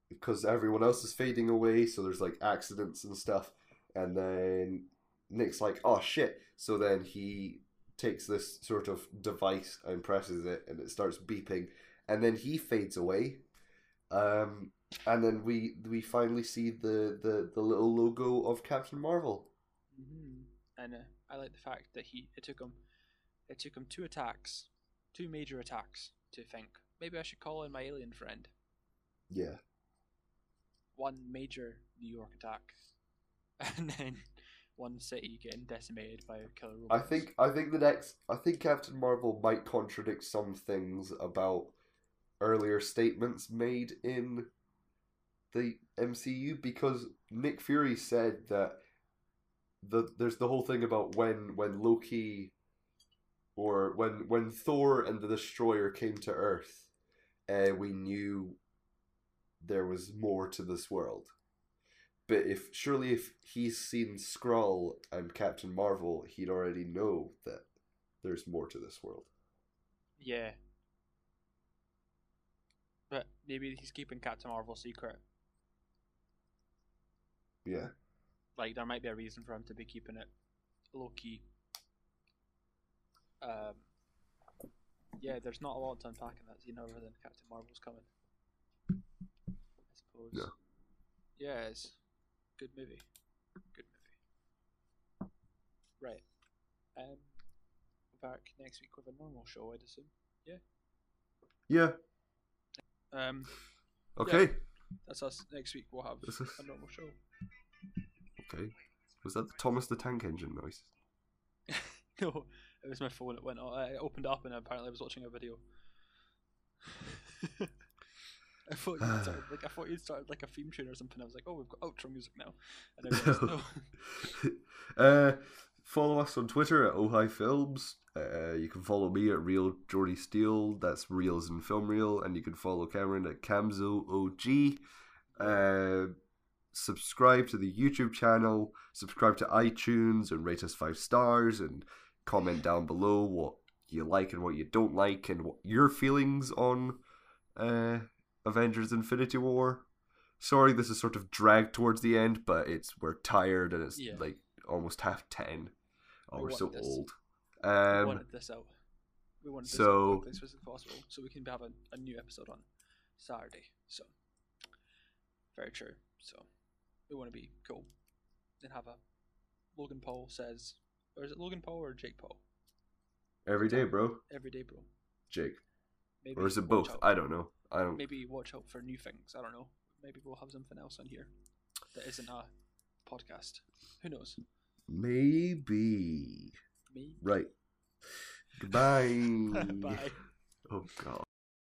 S2: because everyone else is fading away. So there's like accidents and stuff, and then Nick's like, "Oh shit!" So then he takes this sort of device and presses it, and it starts beeping, and then he fades away. Um, and then we we finally see the, the, the little logo of Captain Marvel.
S1: hmm And uh, I like the fact that he it took him it took him two attacks, two major attacks to think maybe I should call in my alien friend.
S2: Yeah.
S1: One major New York attack, and then one city getting decimated by a killer
S2: robot.
S1: I
S2: think I think the next I think Captain Marvel might contradict some things about earlier statements made in the MCU because Nick Fury said that the there's the whole thing about when when Loki or when when Thor and the Destroyer came to Earth, uh, we knew there was more to this world. But if surely if he's seen Skrull and Captain Marvel, he'd already know that there's more to this world.
S1: yeah. But maybe he's keeping Captain Marvel secret.
S2: Yeah.
S1: like there might be a reason for him to be keeping it low key. Um, yeah, there's not a lot to unpack in that scene other than Captain Marvel's coming. I suppose.
S2: Yeah.
S1: Yeah, it's good movie. Good movie. Right. Um, back next week with a normal show, I'd assume.
S2: Yeah.
S1: Um,
S2: Okay.
S1: that's us. Next week we'll have
S2: This is
S1: a normal show.
S2: okay. Was that the Thomas the Tank Engine noise?
S1: no, it was my phone. It went. I opened up and apparently I was watching a video. I thought you started like I thought you'd started like a theme tune or something. I was like, oh, we've got outro music now. And no.
S2: uh, follow us on Twitter at Ojai Films. Uh, you can follow me at Real Jordy Steele. That's Reels and Film Reel, and you can follow Cameron at Camzo OG. Uh, subscribe to the YouTube channel. Subscribe to iTunes and rate us five stars and comment down below what you like and what you don't like and what your feelings on uh, Avengers Infinity War. Sorry, this is sort of dragged towards the end, but it's we're tired and it's
S1: Yeah.
S2: like almost half ten. Oh,
S1: We
S2: we're so
S1: this.
S2: old.
S1: we
S2: Um,
S1: wanted this out. We wanted this
S2: so-
S1: out as quickly as possible, so we can have a, a new episode on Saturday. So very true. So we want to be cool and have a Logan Paul says, or is it Logan Paul or Jake Paul?
S2: every day, bro.
S1: Every day, bro.
S2: Jake,
S1: Maybe
S2: or is it both?
S1: out-
S2: I don't know. I don't.
S1: maybe watch out for new things. I don't know. Maybe we'll have something else on here that isn't a podcast. Who knows?
S2: Maybe.
S1: Me.
S2: Right. Goodbye.
S1: Bye.
S2: Oh God.